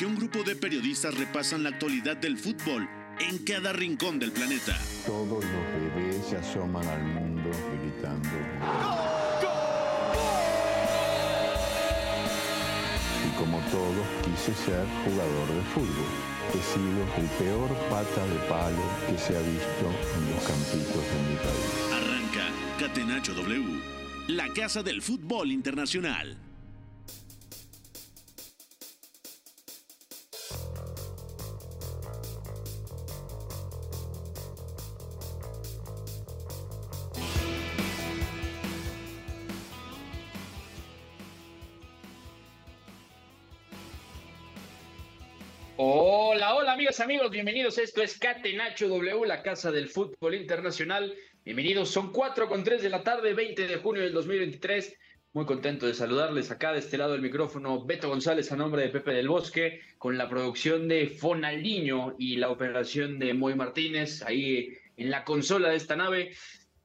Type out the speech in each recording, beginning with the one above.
que un grupo de periodistas repasan la actualidad del fútbol en cada rincón del planeta. Todos los bebés se asoman al mundo gritando. Y como todos, quise ser jugador de fútbol. He sido el peor pata de palo que se ha visto en los campitos de mi país. Arranca Catenacho W, la casa del fútbol internacional. Amigos, bienvenidos. Esto es Catenacho W, la casa del fútbol internacional. Bienvenidos, son 4 con 3 de la tarde, 20 de junio del 2023. Muy contento de saludarles acá de este lado del micrófono, Beto González a nombre de Pepe del Bosque, con la producción de Fonaldiño y la operación de Moy Martínez ahí en la consola de esta nave.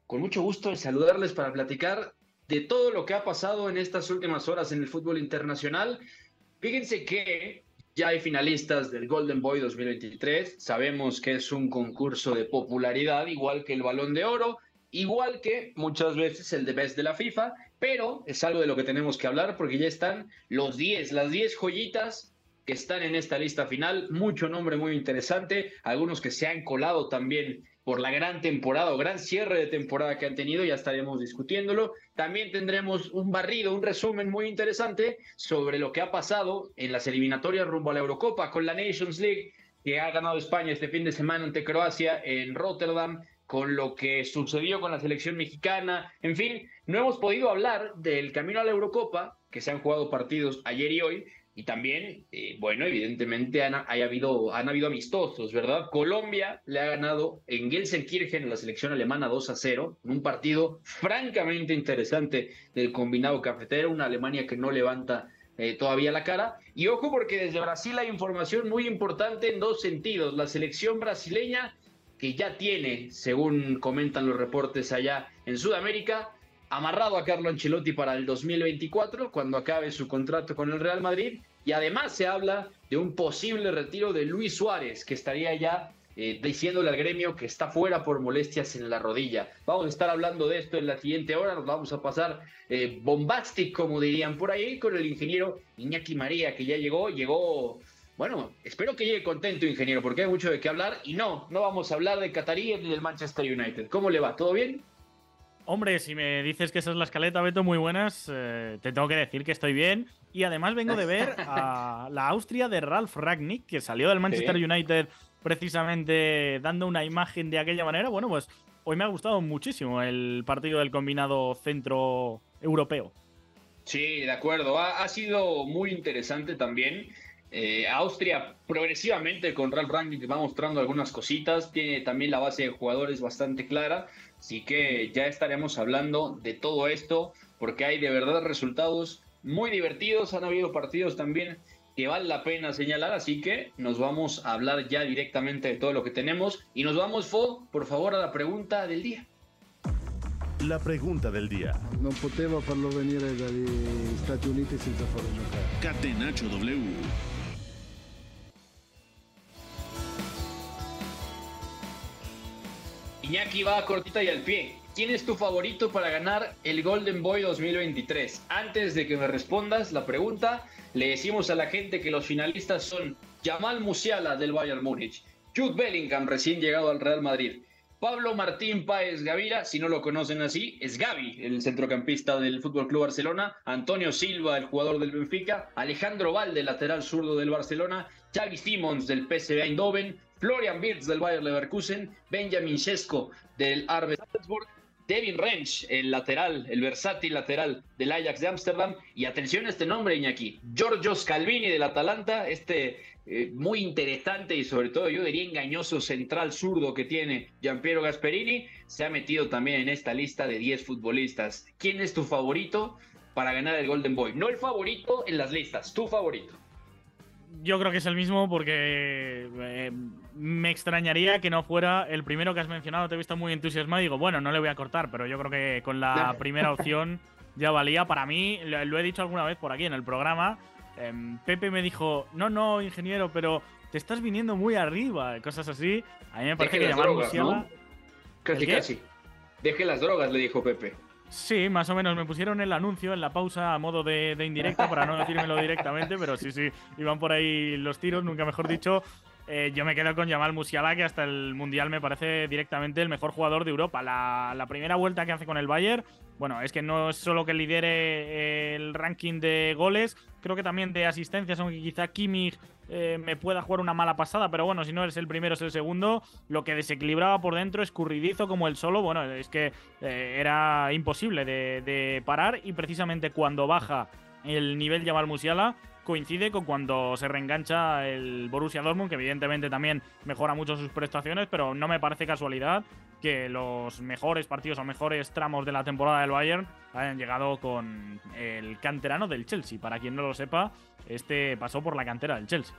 Con mucho gusto de saludarles para platicar de todo lo que ha pasado en estas últimas horas en el fútbol internacional. Fíjense que ya hay finalistas del Golden Boy 2023. Sabemos que es un concurso de popularidad, igual que el Balón de Oro, igual que muchas veces el de Best de la FIFA, pero es algo de lo que tenemos que hablar porque ya están los 10, las 10 joyitas que están en esta lista final. Mucho nombre muy interesante, algunos que se han colado también por la gran temporada o gran cierre de temporada que han tenido, ya estaremos discutiéndolo. También tendremos un barrido, un resumen muy interesante sobre lo que ha pasado en las eliminatorias rumbo a la Eurocopa con la Nations League, que ha ganado España este fin de semana ante Croacia en Rotterdam, con lo que sucedió con la selección mexicana. En fin, no hemos podido hablar del camino a la Eurocopa, que se han jugado partidos ayer y hoy, y también, eh, bueno, evidentemente han, habido, han habido amistosos, ¿verdad? Colombia le ha ganado en Gelsenkirchen la selección alemana 2 a 0, en un partido francamente interesante del combinado cafetero, una Alemania que no levanta eh, todavía la cara. Y ojo porque desde Brasil hay información muy importante en dos sentidos. La selección brasileña, que ya tiene, según comentan los reportes allá en Sudamérica, amarrado a Carlo Ancelotti para el 2024, cuando acabe su contrato con el Real Madrid. Y además se habla de un posible retiro de Luis Suárez, que estaría ya eh, diciéndole al gremio que está fuera por molestias en la rodilla. Vamos a estar hablando de esto en la siguiente hora, nos vamos a pasar eh, bombastic, como dirían por ahí, con el ingeniero Iñaki María, que ya llegó, llegó... Bueno, espero que llegue contento, ingeniero, porque hay mucho de qué hablar. Y no, no vamos a hablar de Qatarí ni del Manchester United. ¿Cómo le va? ¿Todo bien? Hombre, si me dices que esa es la escaleta, Beto, muy buenas, eh, te tengo que decir que estoy bien. Y además vengo de ver a la Austria de Ralf Ragnick, que salió del Manchester United precisamente dando una imagen de aquella manera. Bueno, pues hoy me ha gustado muchísimo el partido del combinado centro europeo. Sí, de acuerdo. Ha, ha sido muy interesante también. Eh, Austria progresivamente con Ralf Rangnick va mostrando algunas cositas, tiene también la base de jugadores bastante clara, así que ya estaremos hablando de todo esto porque hay de verdad resultados muy divertidos, han habido partidos también que vale la pena señalar, así que nos vamos a hablar ya directamente de todo lo que tenemos y nos vamos, Fo, por favor, a la pregunta del día. La pregunta del día. Non poteva farlo venire dagli Stati Uniti senza farlo giocare. Catenacho W. Iñaki va cortita y al pie. ¿Quién es tu favorito para ganar el Golden Boy 2023? Antes de que me respondas la pregunta, le decimos a la gente que los finalistas son Jamal Musiala del Bayern Múnich, Jude Bellingham recién llegado al Real Madrid, Pablo Martín Páez Gavira, si no lo conocen así, es Gaby, el centrocampista del Fútbol Club Barcelona, Antonio Silva, el jugador del Benfica, Alejandro Valde, lateral zurdo del Barcelona, Xavi Simons del PSV Eindhoven, Florian Wirtz del Bayer Leverkusen, Benjamin Sesko del RB Salzburg, Devin Rensch, el lateral, el versátil lateral del Ajax de Ámsterdam. Y atención a este nombre, Iñaki. Giorgio Scalvini del Atalanta, este eh, muy interesante y sobre todo yo diría engañoso central zurdo que tiene Giampiero Gasperini, se ha metido también en esta lista de 10 futbolistas. ¿Quién es tu favorito para ganar el Golden Boy? No el favorito en las listas, tu favorito. Yo creo que es el mismo porque eh, me extrañaría que no fuera el primero que has mencionado. Te he visto muy entusiasmado y digo, bueno, no le voy a cortar, pero yo creo que con la primera opción ya valía. Para mí, lo, he dicho alguna vez por aquí en el programa, em, Pepe me dijo, no, no, ingeniero, pero te estás viniendo muy arriba, cosas así. A mí me parece Deje que las Yamal drogas, Musiala... ¿no? Casi, casi. Deje las drogas, le dijo Pepe. Sí, más o menos. Me pusieron el anuncio en la pausa a modo de, de indirecta para no decírmelo directamente, pero sí, sí, iban por ahí los tiros, nunca mejor dicho. Eh, yo me quedo con Yamal Musiala, que hasta el Mundial me parece directamente el mejor jugador de Europa. La, primera vuelta que hace con el Bayern, bueno, es que no es solo que lidere el ranking de goles, creo que también de asistencias, aunque quizá Kimmich eh, me pueda jugar una mala pasada, pero bueno, si no eres el primero, es el segundo. Lo que desequilibraba por dentro, escurridizo como el solo, bueno, es que eh, era imposible de, de parar y precisamente cuando baja el nivel Yamal Musiala coincide con cuando se reengancha el Borussia Dortmund, que evidentemente también mejora mucho sus prestaciones, pero no me parece casualidad que los mejores partidos o mejores tramos de la temporada del Bayern hayan llegado con el canterano del Chelsea. Para quien no lo sepa, este pasó por la cantera del Chelsea.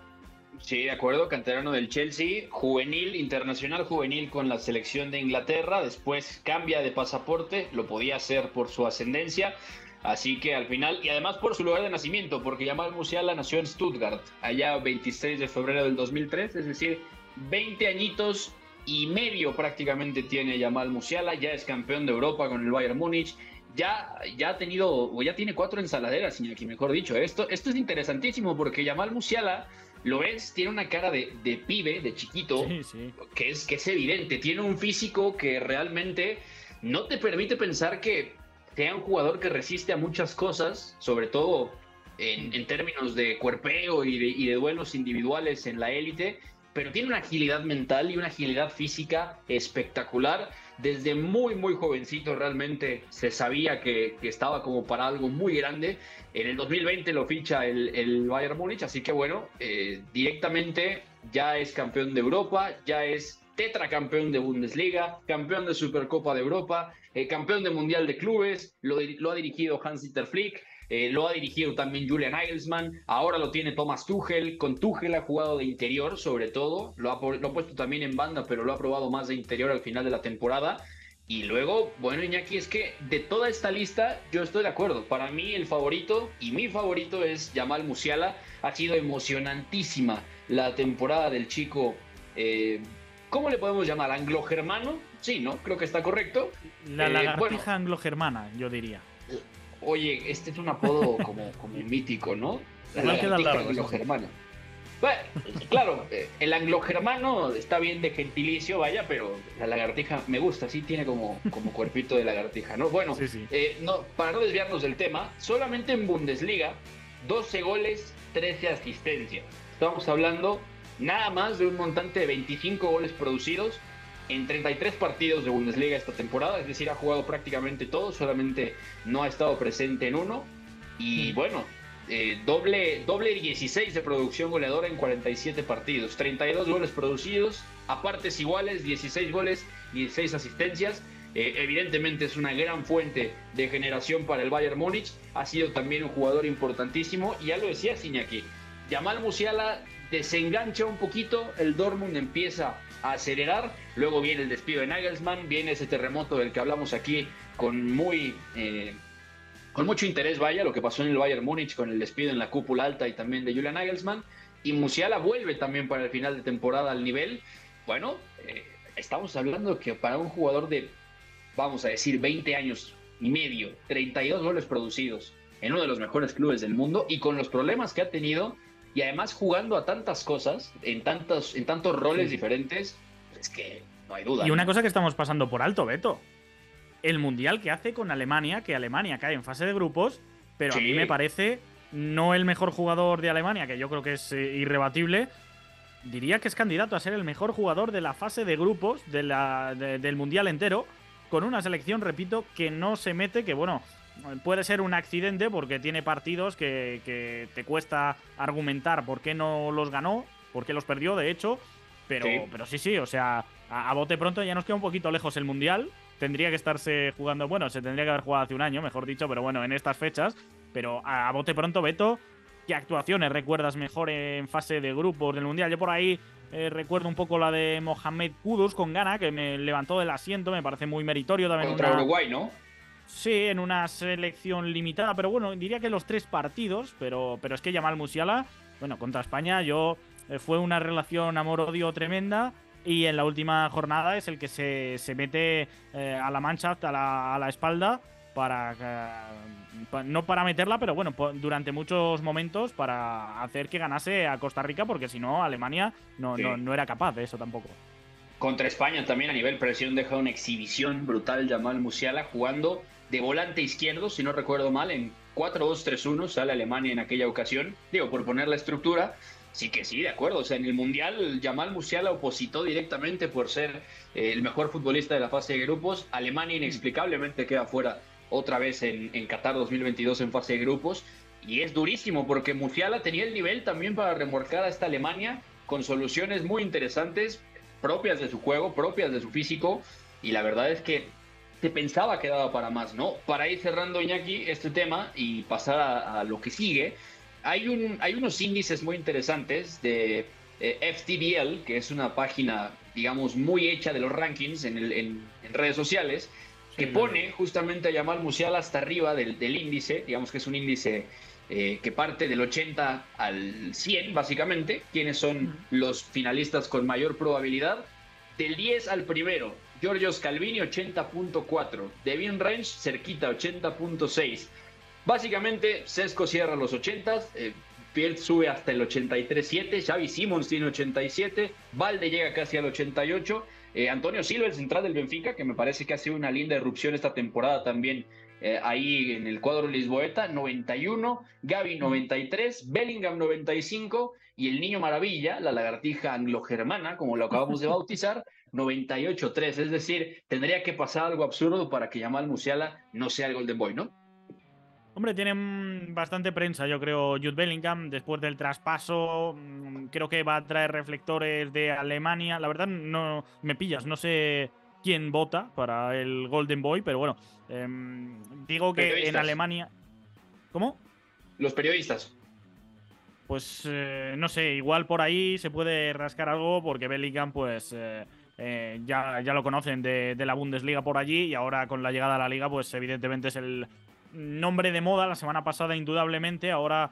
Sí, de acuerdo, canterano del Chelsea, juvenil, internacional juvenil con la selección de Inglaterra, después cambia de pasaporte, lo podía hacer por su ascendencia, así que al final, y además por su lugar de nacimiento, porque Yamal Musiala nació en Stuttgart, allá 26 de febrero del 2003, es decir, 20 añitos y medio prácticamente tiene Yamal Musiala, ya es campeón de Europa con el Bayern Múnich, ya, ya ha tenido, o ya tiene cuatro ensaladeras, aquí mejor dicho. Esto, esto es interesantísimo porque Yamal Musiala, lo ves, tiene una cara de, de pibe, de chiquito, Sí, sí. que es, que es evidente. Tiene un físico que realmente no te permite pensar que sea un jugador que resiste a muchas cosas, sobre todo en, en términos de cuerpeo y de, y de duelos individuales en la élite, pero tiene una agilidad mental y una agilidad física espectacular. Desde muy, muy jovencito realmente se sabía que, que estaba como para algo muy grande. En el 2020 lo ficha el, el Bayern Múnich, así que bueno, eh, directamente ya es campeón de Europa, ya es tetracampeón de Bundesliga, campeón de Supercopa de Europa, eh, campeón de Mundial de Clubes, lo, ha dirigido Hans-Dieter Flick, eh, lo ha dirigido también Julian Nagelsmann, ahora lo tiene Thomas Tuchel, con Tuchel ha jugado de interior sobre todo, lo ha, po- lo ha puesto también en banda, pero lo ha probado más de interior al final de la temporada. Y luego, bueno, Iñaki, es que de toda esta lista yo estoy de acuerdo. Para mí el favorito, y mi favorito es Yamal Musiala, ha sido emocionantísima la temporada del chico... eh, ¿Cómo le podemos llamar? ¿Anglo-germano? Sí, ¿no? Creo que está correcto. La Eh, lagartija bueno. anglo-germana, yo diría. Oye, este es un apodo como, como mítico, ¿no? La lagartija anglo-germana. Bueno, claro, eh, el anglo-germano está bien de gentilicio, vaya, pero la lagartija me gusta, sí tiene como, como cuerpito de lagartija, ¿no? Bueno, Sí, sí. eh, no, para no desviarnos del tema, solamente en Bundesliga, 12 goles, 13 asistencias. Estamos hablando nada más de un montante de 25 goles producidos en 33 partidos de Bundesliga esta temporada, es decir, ha jugado prácticamente todo, solamente no ha estado presente en uno. Y bueno, eh, doble, doble 16 de producción goleadora en 47 partidos, 32 goles producidos, a partes iguales, 16 goles, 16 asistencias. Eh, evidentemente es una gran fuente de generación para el Bayern Múnich, ha sido también un jugador importantísimo. Y ya lo decía Iñaki, Yamal Musiala desengancha un poquito, el Dortmund empieza a acelerar, luego viene el despido de Nagelsmann, viene ese terremoto del que hablamos aquí con muy eh, con mucho interés, vaya, lo que pasó en el Bayern Múnich con el despido en la cúpula alta y también de Julian Nagelsmann, y Musiala vuelve también para el final de temporada al nivel. Bueno, eh, estamos hablando que para un jugador de, vamos a decir, 20 años y medio, 32 goles producidos en uno de los mejores clubes del mundo y con los problemas que ha tenido y además jugando a tantas cosas, en tantos, en tantos roles Sí. diferentes, es que no hay duda. Y una ¿no? cosa que estamos pasando por alto, Beto. El mundial que hace con Alemania, que Alemania cae en fase de grupos, pero a mí me parece no el mejor jugador de Alemania, que yo creo que es eh, irrebatible. Diría que es candidato a ser el mejor jugador de la fase de grupos de la- de- del mundial entero, con una selección, repito, que no se mete, que bueno, puede ser un accidente porque tiene partidos que, que te cuesta argumentar por qué no los ganó, por qué los perdió, de hecho. Pero Sí. pero sí, sí, o sea, a, a bote pronto ya nos queda un poquito lejos el mundial. Tendría que estarse jugando, bueno, se tendría que haber jugado hace un año, mejor dicho, pero bueno, en estas fechas. Pero a, a bote pronto, Beto, ¿qué actuaciones recuerdas mejor en fase de grupos del mundial? Yo por ahí eh, recuerdo un poco la de Mohamed Kudus con Ghana, que me levantó del asiento, me parece muy meritorio también. Contra una- Uruguay, ¿no? Sí, en una selección limitada, pero bueno, diría que los tres partidos, pero, pero es que Yamal Musiala, bueno, contra España yo eh, fue una relación amor-odio tremenda y en la última jornada es el que se, se mete eh, a la mancha, a la, a la espalda, para, eh, no para meterla, pero bueno, durante muchos momentos para hacer que ganase a Costa Rica, porque si no, Alemania no, no, no, era capaz de eso tampoco. Contra España también a nivel presión deja una exhibición brutal Jamal Musiala jugando de volante izquierdo, si no recuerdo mal, en 4-2-3-1 sale Alemania en aquella ocasión. Digo, por poner la estructura, sí que sí, de acuerdo. O sea, en el Mundial Jamal Musiala opositó directamente por ser eh, el mejor futbolista de la fase de grupos. Alemania inexplicablemente queda fuera otra vez en, en Qatar 2022 en fase de grupos. Y es durísimo porque Musiala tenía el nivel también para remolcar a esta Alemania con soluciones muy interestes, propias de su juego, propias de su físico, y la verdad es que se pensaba que daba para más, ¿no? Para ir cerrando, Iñaki, este tema y pasar a, lo que sigue, hay, un, hay unos índices muy interesantes de eh, FTBL, que es una página, digamos, muy hecha de los rankings en, en, redes sociales, que pone justamente a Yamal Musiala hasta arriba del, del, índice, digamos que es un índice eh, que parte del 80 al 100, básicamente, quiénes son los finalistas con mayor probabilidad. Del 10 al primero, Giorgio Scalvini 80.4, Devin Range cerquita 80.6. Básicamente, Sesco cierra los 80, eh, Pierre sube hasta el 83.7, Xavi Simons tiene 87, Valde llega casi al 88, eh, Antonio Silva, el central del Benfica, que me parece que ha sido una linda erupción esta temporada también eh, ahí en el cuadro Lisboeta, 91, Gaby 93, Bellingham 95 y el niño maravilla, la lagartija anglo-germana, como lo acabamos de bautizar, 98-3. Es decir, tendría que pasar algo absurdo para que Yamal Musiala no sea el Golden Boy, ¿no? Hombre, tienen bastante prensa, yo creo, Jude Bellingham. Después del traspaso, mm, creo que va a traer reflectores de Alemania. La verdad, no me pillas, no sé quién vota para el Golden Boy, pero bueno, em, digo que en Alemania. ¿Cómo? Los periodistas. Pues eh, no sé, igual por ahí se puede rascar algo porque Bellingham, pues. Eh, eh, ya, ya lo conocen de, de, la Bundesliga por allí y ahora con la llegada a la liga, pues evidentemente es el nombre de moda. La semana pasada, indudablemente, ahora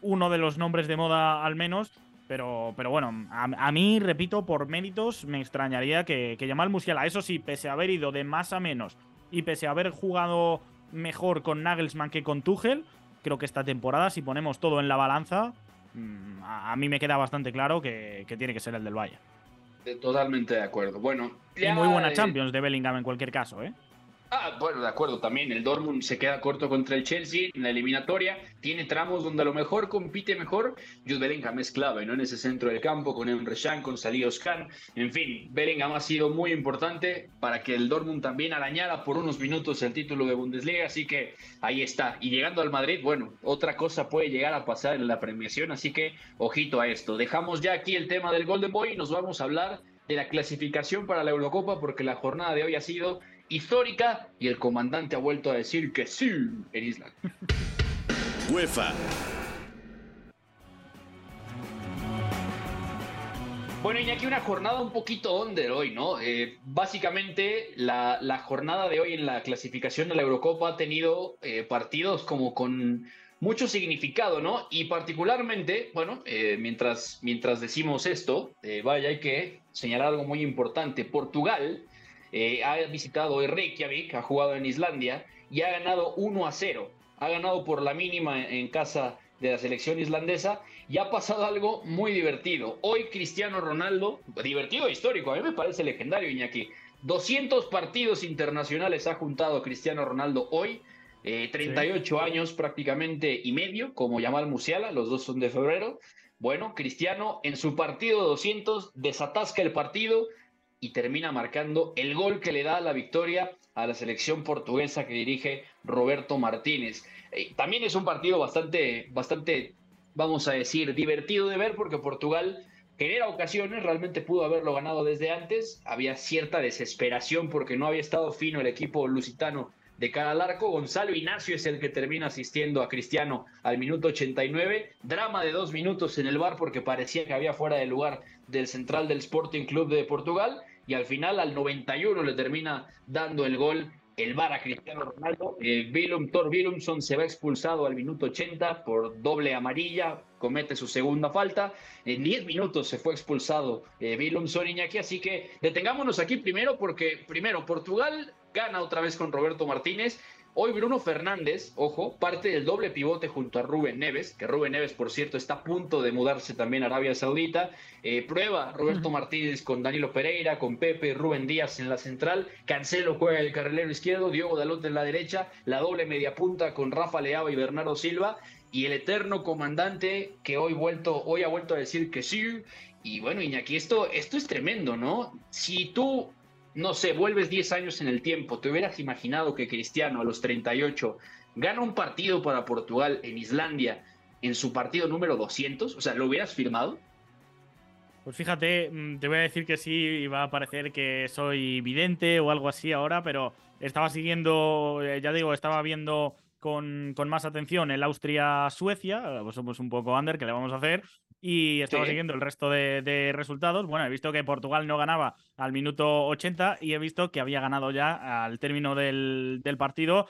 uno de los nombres de moda al menos. Pero, pero bueno, a, mí, repito, por méritos, me extrañaría que, que Yamal Musiala, eso sí, pese a haber ido de más a menos y pese a haber jugado mejor con Nagelsmann que con Tuchel, creo que esta temporada, si ponemos todo en la balanza, mm, a, mí me queda bastante claro que, que, tiene que ser el del Totalmente de acuerdo. Bueno, y muy buena Champions de Bellingham en cualquier caso, ¿eh? Ah, bueno, de acuerdo, también el Dortmund se queda corto contra el Chelsea en la eliminatoria, tiene tramos donde a lo mejor compite mejor, Jude Bellingham es clave, ¿no? En ese centro del campo, con Emre Can, con Salios Khan, en fin, Bellingham ha sido muy importante para que el Dortmund también arañara por unos minutos el título de Bundesliga, así que ahí está, y llegando al Madrid, bueno, otra cosa puede llegar a pasar en la premiación, así que ojito a esto, dejamos ya aquí el tema del Golden Boy y nos vamos a hablar de la clasificación para la Eurocopa, porque la jornada de hoy ha sido histórica y el comandante ha vuelto a decir que sí en Isla. UEFA. Bueno, y aquí una jornada un poquito under hoy, ¿no? Eh, básicamente, la, la, jornada de hoy en la clasificación de la Eurocopa ha tenido eh, partidos como con mucho significado, ¿no? Y particularmente, bueno, eh, mientras, mientras decimos esto, vaya, hay que señalar algo muy importante. Portugal eh, ha visitado Reykjavik, ha jugado en Islandia y ha ganado 1 a 0. Ha ganado por la mínima en casa de la selección islandesa y ha pasado algo muy divertido. Hoy Cristiano Ronaldo, divertido e histórico, a mí me parece legendario Iñaki. 200 partidos internacionales ha juntado Cristiano Ronaldo hoy, 38 eh, años prácticamente y medio, como Yamal Musiala, los dos son de febrero. Bueno, Cristiano en su partido 200 desatasca el partido, y termina marcando el gol que le da la victoria a la selección portuguesa que dirige Roberto Martínez. Eh, también es un partido bastante, bastante, vamos a decir, divertido de ver porque Portugal genera ocasiones, realmente pudo haberlo ganado desde antes, había cierta desesperación porque no había estado fino el equipo lusitano de cara al arco. Gonzalo Ignacio es el que termina asistiendo a Cristiano al minuto 89. Drama de dos minutos en el bar porque parecía que había fuera de lugar del central del Sporting Club de Portugal. Y al final, al 91, le termina dando el gol el VAR a Cristiano Ronaldo. Eh, Willum, Thor Willumson se va expulsado al minuto 80 por doble amarilla, comete su segunda falta. En 10 minutos se fue expulsado eh, Willumson Iñaki, así que detengámonos aquí primero porque, primero, Portugal gana otra vez con Roberto Martínez. Hoy Bruno Fernández, ojo, parte del doble pivote junto a Rubén Neves, que Rubén Neves, por cierto, está a punto de mudarse también a Arabia Saudita. Eh, prueba Roberto Martínez con Danilo Pereira, con Pepe, Rubén Díaz en la central. Cancelo juega el carrilero izquierdo, Diogo Dalot en la derecha, la doble media punta con Rafa Leao y Bernardo Silva. Y el eterno comandante que hoy, vuelto, hoy ha vuelto a decir que sí. Y bueno, Iñaki, esto, esto es tremendo, ¿no? Si tú no sé, vuelves 10 años en el tiempo, ¿te hubieras imaginado que Cristiano a los 38 gana un partido para Portugal en Islandia en su partido número 200? O sea, ¿lo hubieras firmado? Pues fíjate, mm, te voy a decir que sí, iba a parecer que soy vidente o algo así ahora, pero estaba siguiendo, eh, ya digo, estaba viendo con, con más atención el Austria-Suecia, somos un poco under, ¿qué le vamos a hacer? Y estaba siguiendo el resto de, resultados. Bueno, he visto que Portugal no ganaba al minuto 80 y he visto que había ganado ya al término del, partido.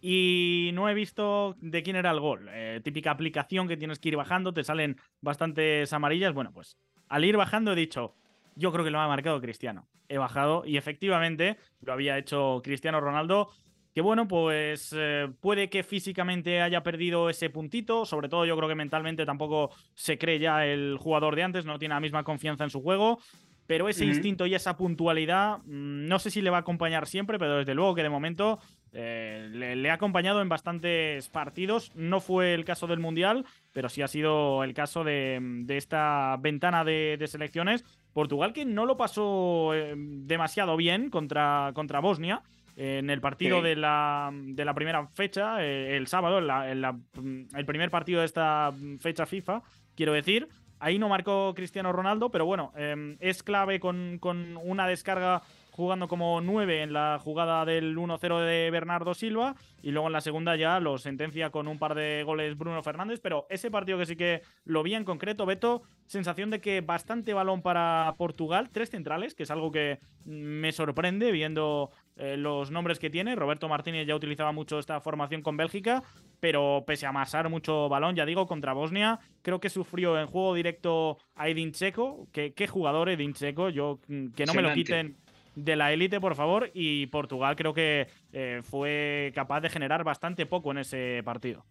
Y no he visto de quién era el gol. Eh, típica aplicación que tienes que ir bajando, te salen bastantes amarillas. Bueno, pues al ir bajando he dicho, yo creo que lo ha marcado Cristiano. He bajado y efectivamente lo había hecho Cristiano Ronaldo que bueno, pues eh, puede que físicamente haya perdido ese puntito, sobre todo yo creo que mentalmente tampoco se cree ya el jugador de antes, no tiene la misma confianza en su juego, pero ese instinto y esa puntualidad mm, no sé si le va a acompañar siempre, pero desde luego que de momento eh, le, ha acompañado en bastantes partidos, no fue el caso del Mundial, pero sí ha sido el caso de, esta ventana de, selecciones. Portugal que no lo pasó eh, demasiado bien contra, contra Bosnia, en el partido de, la, de, la, primera fecha, eh, el sábado, en el primer partido de esta fecha FIFA, quiero decir. Ahí no marcó Cristiano Ronaldo, pero bueno, em, es clave con, con una descarga jugando como 9 en la jugada del 1-0 de Bernardo Silva y luego en la segunda ya lo sentencia con un par de goles Bruno Fernández, pero ese partido que sí que lo vi en concreto, Beto, sensación de que bastante balón para Portugal, tres centrales, que es algo que me sorprende viendo eh, los nombres que tiene. Roberto Martínez ya utilizaba mucho esta formación con Bélgica, pero pese a amasar mucho balón, ya digo, contra Bosnia, creo que sufrió en juego directo a Edin Checo. ¿Qué, qué jugador Edin Checo? Yo, mm, que no me lo quiten de la élite, por favor. Y Portugal creo que eh, fue capaz de generar bastante poco en ese partido.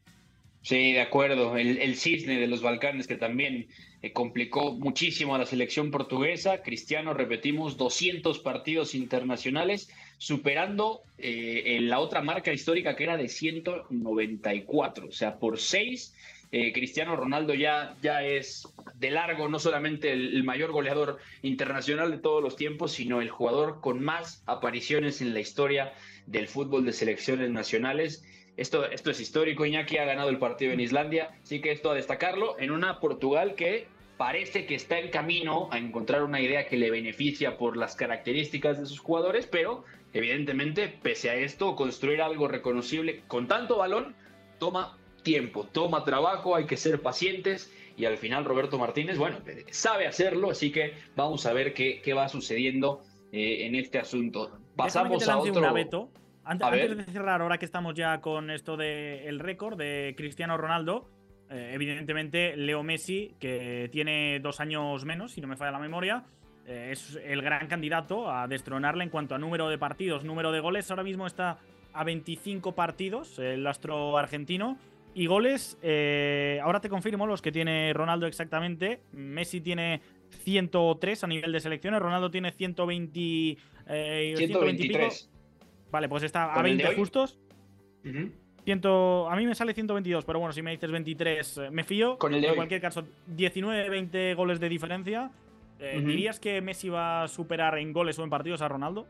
Sí, de acuerdo. El, cisne de los Balcanes que también eh, complicó muchísimo a la selección portuguesa. Cristiano, repetimos, 200 partidos internacionales, superando eh, la otra marca histórica que era de 194. O sea, por seis eh, Cristiano Ronaldo ya, ya es de largo no solamente el, mayor goleador internacional de todos los tiempos, sino el jugador con más apariciones en la historia del fútbol de selecciones nacionales. Esto, esto es histórico, Iñaki ha ganado el partido en Islandia, así que esto a destacarlo en una Portugal que parece que está en camino a encontrar una idea que le beneficia por las características de sus jugadores, pero evidentemente, pese a esto, construir algo reconocible con tanto balón toma tiempo, toma trabajo, hay que ser pacientes y al final Roberto Martínez, bueno, sabe hacerlo, así que vamos a ver qué, qué va sucediendo eh, en este asunto. Pasamos a otro... Antes, de cerrar, ahora que estamos ya con esto del récord de Cristiano Ronaldo, eh, evidentemente Leo Messi, que tiene dos años menos, si no me falla la memoria, eh, es el gran candidato a destronarle en cuanto a número de partidos, número de goles. Ahora mismo está a 25 partidos el astro argentino y goles, eh, ahora te confirmo los que tiene Ronaldo exactamente. Messi tiene 103 a nivel de selecciones, Ronaldo tiene 120, eh, 123. Vale, pues está a 20 justos. a mí me sale 122, pero bueno, si me dices 23, eh, me fío. Con el de en cualquier caso, 19-20 goles de diferencia. Eh, ¿Dirías que Messi va a superar en goles o en partidos a Ronaldo?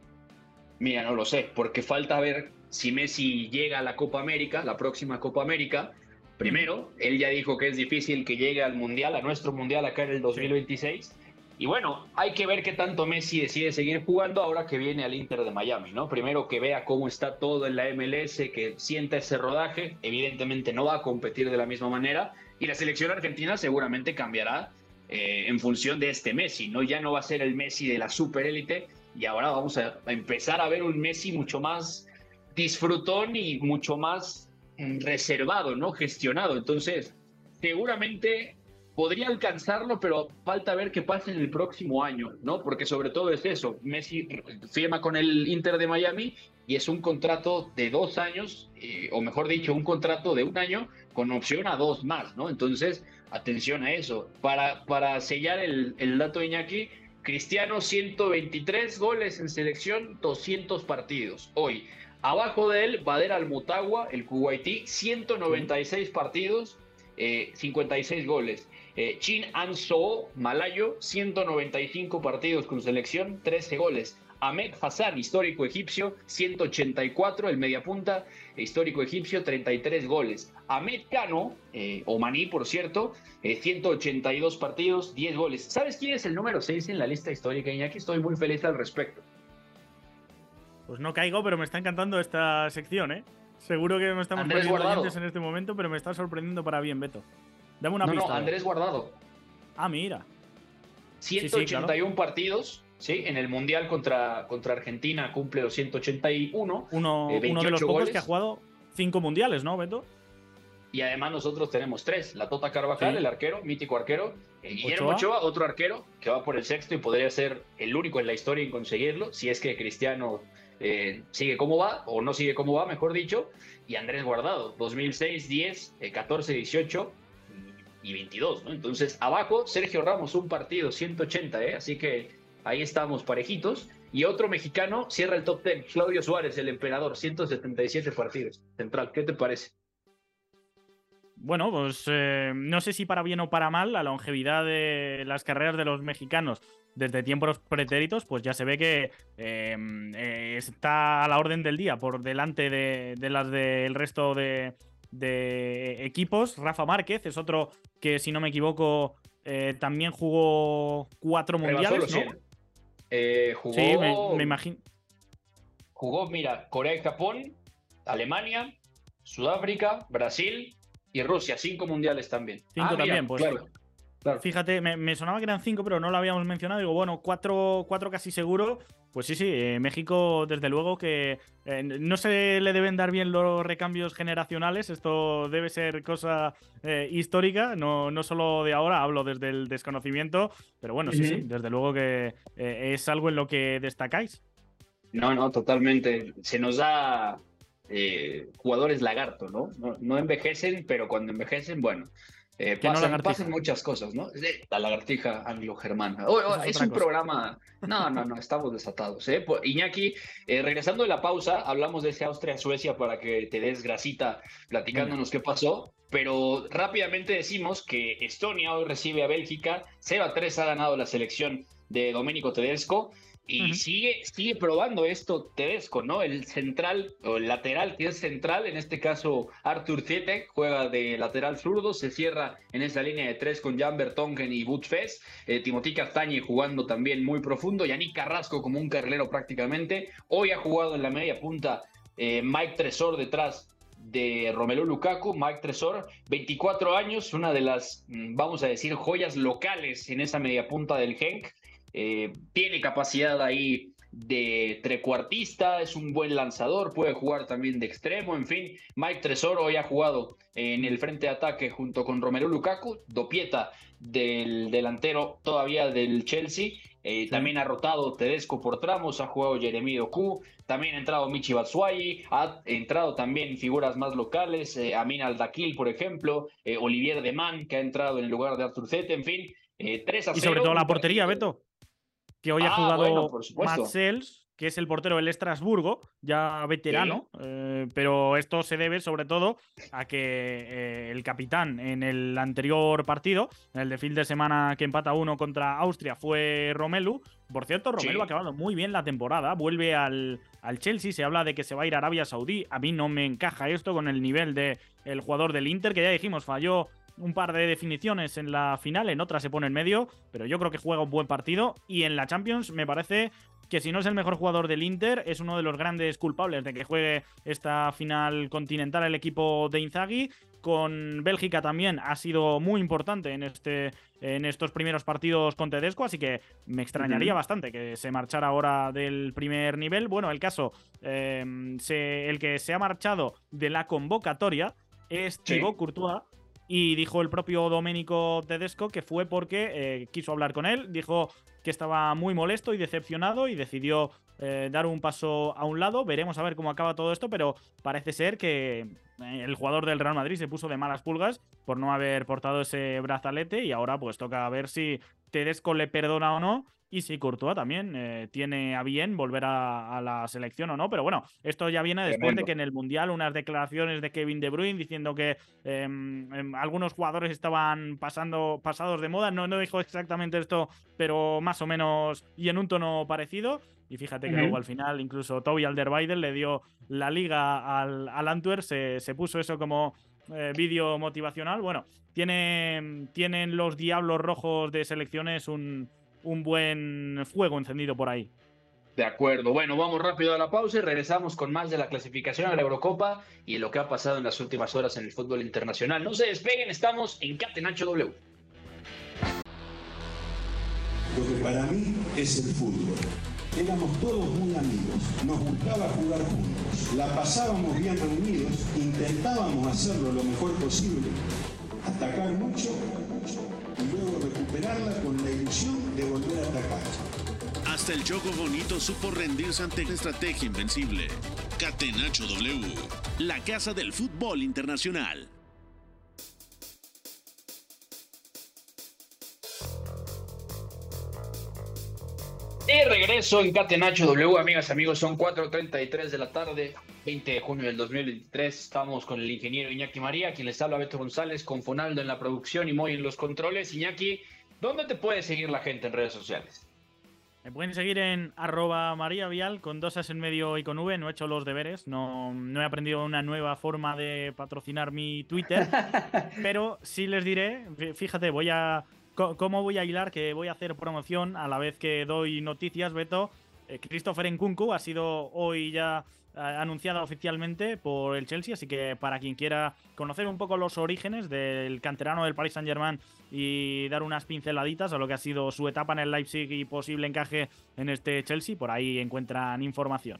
Mira, no lo sé, porque falta ver si Messi llega a la Copa América, la próxima Copa América. Primero, él ya dijo que es difícil que llegue al Mundial, a nuestro Mundial acá en el 2026. Y bueno, hay que ver qué tanto Messi decide seguir jugando ahora que viene al Inter de Miami, ¿no? Primero que vea cómo está todo en la MLS, que sienta ese rodaje. Evidentemente no va a competir de la misma manera. Y la selección argentina seguramente cambiará eh, en función de este Messi, ¿no? Ya no va a ser el Messi de la superélite, y ahora vamos a, empezar a ver un Messi mucho más disfrutón y mucho más mm, reservado, ¿no? Gestionado. Entonces, seguramente podría alcanzarlo, pero falta ver qué pasa en el próximo año, ¿no? Porque sobre todo es eso. Messi firma con el Inter de Miami y es un contrato de dos años, eh, o mejor dicho, un contrato de un año con opción a dos más, ¿no? Entonces, atención a eso. Para, para sellar el, el dato de Iñaki, Cristiano 123 goles en selección, 200 partidos. Hoy, abajo de él, Bader Almutagua, el Kuwaití, 196 partidos, 56 eh, goles. Eh, Chin Anso, malayo, 195 partidos con selección, 13 goles. Ahmed Hassan, histórico egipcio, 184, el mediapunta, histórico egipcio, 33 goles. Ahmed Kano, eh, Omaní, por cierto, 182 partidos, 10 goles. ¿Sabes quién es el número 6 en la lista histórica, Iñaki? Estoy muy feliz al respecto. Pues no caigo, pero me está encantando esta sección, ¿eh? Seguro que me estamos poniendo en este momento, pero me está sorprendiendo para bien, Beto. Dame una pista. No, Andrés Guardado. Ah, mira. 181 partidos, ¿sí? En el Mundial contra, contra Argentina cumple los 181. Uno, eh, uno de los pocos que ha jugado cinco mundiales, ¿no, Beto? Y además nosotros tenemos tres. La Tota Carvajal, el arquero, mítico arquero. Guillermo Ochoa, otro arquero, que va por el sexto y podría ser el único en la historia en conseguirlo, si es que Cristiano eh, sigue como va, o no sigue como va, mejor dicho. Y Andrés Guardado, 2006, 10, 14, 18 y 22, ¿no? Entonces, abajo, Sergio Ramos, un partido, 180, ¿eh? Así que ahí estamos parejitos. Y otro mexicano cierra el top 10, Claudio Suárez, el emperador, 177 partidos. Central, ¿qué te parece? Bueno, pues eh, no sé si para bien o para mal, la longevidad de las carreras de los mexicanos desde tiempos pretéritos, pues ya se ve que em, eh, está a la orden del día por delante de, de las del resto de, de equipos. Rafa Márquez es otro que, si no me equivoco, eh, también jugó cuatro mundiales, ¿no? Eh, jugó, sí, me, imagino. Jugó, mira, Corea y Japón, Alemania, Sudáfrica, Brasil y Rusia, cinco mundiales también. Cinco ah, también, pues. Fíjate, me, sonaba que eran cinco, pero no lo habíamos mencionado. Digo, bueno, cuatro, cuatro casi seguro. Pues sí, sí, eh, México, desde luego que eh, no se le deben dar bien los recambios generacionales. Esto debe ser cosa eh, histórica, no, no solo de ahora, hablo desde el desconocimiento. Pero bueno, sí, sí, desde luego que es algo en lo que destacáis. No, no, totalmente. Se nos da jugadores lagarto, ¿no? ¿no? envejecen, pero cuando envejecen, bueno, eh, pasan, muchas cosas, ¿no? La lagartija anglo-germana. Oh, oh, es un programa. No, no, no, estamos desatados. ¿eh? Iñaki, eh, regresando de la pausa, hablamos de ese Austria-Suecia para que te des grasita platicándonos qué pasó. Pero rápidamente decimos que Estonia hoy recibe a Bélgica. Seba 3 ha ganado la selección de Domenico Tedesco. Y sigue, sigue probando esto Tedesco, ¿no? El central o el lateral que es central, en este caso Arthur Zietek, juega de lateral zurdo, se cierra en esa línea de tres con Jan Bertongen y Butfes, eh, Timothy Castañe jugando también muy profundo, Yannick Carrasco como un carrilero prácticamente, hoy ha jugado en la media punta eh, Mike Tresor detrás de Romelu Lukaku, Mike Tresor, 24 años, una de las, mm, vamos a decir, joyas locales en esa media punta del Genk. Eh, tiene capacidad ahí de trecuartista, es un buen lanzador, puede jugar también de extremo, en fin. Mike Tresor hoy ha jugado en el frente de ataque junto con Romero Lukaku, Dopieta del delantero todavía del Chelsea. Eh, también ha rotado Tedesco por tramos, ha jugado Jeremy Doku, también ha entrado Michi Batshuayi, ha entrado también figuras más locales, eh, Amin Aldakil, por ejemplo, Olivier Deman, que ha entrado en el lugar de Artur Zete, en fin, 3 a 0. Y sobre todo la portería, Beto que hoy ha ah, jugado bueno, que es el portero del Estrasburgo, ya veterano, eh, pero esto se debe sobre todo a que eh, el capitán en el anterior partido, en el de fin de semana que empata uno contra Austria, fue Romelu. Por cierto, Romelu ha acabado muy bien la temporada, vuelve al, al, Chelsea, se habla de que se va a ir a Arabia Saudí. A mí no me encaja esto con el nivel del el jugador del Inter, que ya dijimos, falló un par de definiciones en la final, en otra se pone en medio, pero yo creo que juega un buen partido. Y en la Champions me parece que si no es el mejor jugador del Inter, es uno de los grandes culpables de que juegue esta final continental el equipo de Inzaghi, con Bélgica también ha sido muy importante en, este, en estos primeros partidos con Tedesco, así que me extrañaría bastante que se marchara ahora del primer nivel. Bueno, el caso, em, el que se ha marchado de la convocatoria es Thibaut Courtois, y dijo el propio Domenico Tedesco que fue porque eh, quiso hablar con él, dijo que estaba muy molesto y decepcionado y decidió eh, dar un paso a un lado. Veremos a ver cómo acaba todo esto, pero parece ser que eh, el jugador del Real Madrid se puso de malas pulgas por no haber portado ese brazalete y ahora pues toca ver si Tedesco le perdona o no y si Courtois también eh, tiene a bien volver a, la selección o no. Pero bueno, esto ya viene después de que en el Mundial unas declaraciones de Kevin De Bruyne diciendo que em, em, algunos jugadores estaban pasando, pasados de moda. No, no dijo exactamente esto, pero más o menos y en un tono parecido. Y fíjate que luego al final incluso Toby Alderweireld le dio la liga al, al Antwerp, se, se puso eso como eh, vídeo motivacional. Bueno, tiene, tienen los Diablos Rojos de selecciones un, un buen fuego encendido por ahí. De acuerdo. Bueno, vamos rápido a la pausa y regresamos con más de la clasificación a la Eurocopa y lo que ha pasado en las últimas horas en el fútbol internacional. No se despeguen, estamos en Catenacho W. Lo que para mí es el fútbol. Éramos todos muy amigos, nos gustaba jugar juntos, la pasábamos bien reunidos, intentábamos hacerlo lo mejor posible, atacar mucho y luego recuperarla con la ilusión de volver a atacar. Hasta el Choco Bonito supo rendirse ante la estrategia invencible. Catenacho W, la casa del fútbol internacional. Regreso en Catenacho W, amigas, amigos, son 4.33 de la tarde, 20 de junio del 2023. Estamos con el ingeniero Iñaki María, quien les habla Beto González, con Fonaldo en la producción y Moy en los controles. Iñaki, ¿dónde te puede seguir la gente en redes sociales? Me pueden seguir en arroba María Vial con dos as en medio y con V. No he hecho los deberes, no, no he aprendido una nueva forma de patrocinar mi Twitter. pero sí les diré, fíjate, voy a ¿Cómo voy a hilar que voy a hacer promoción a la vez que doy noticias, Beto? Eh, Christopher Nkunku ha sido hoy ya eh, anunciada oficialmente por el Chelsea, así que para quien quiera conocer un poco los orígenes del canterano del Paris Saint-Germain y dar unas pinceladitas a lo que ha sido su etapa en el Leipzig y posible encaje en este Chelsea, por ahí encuentran información.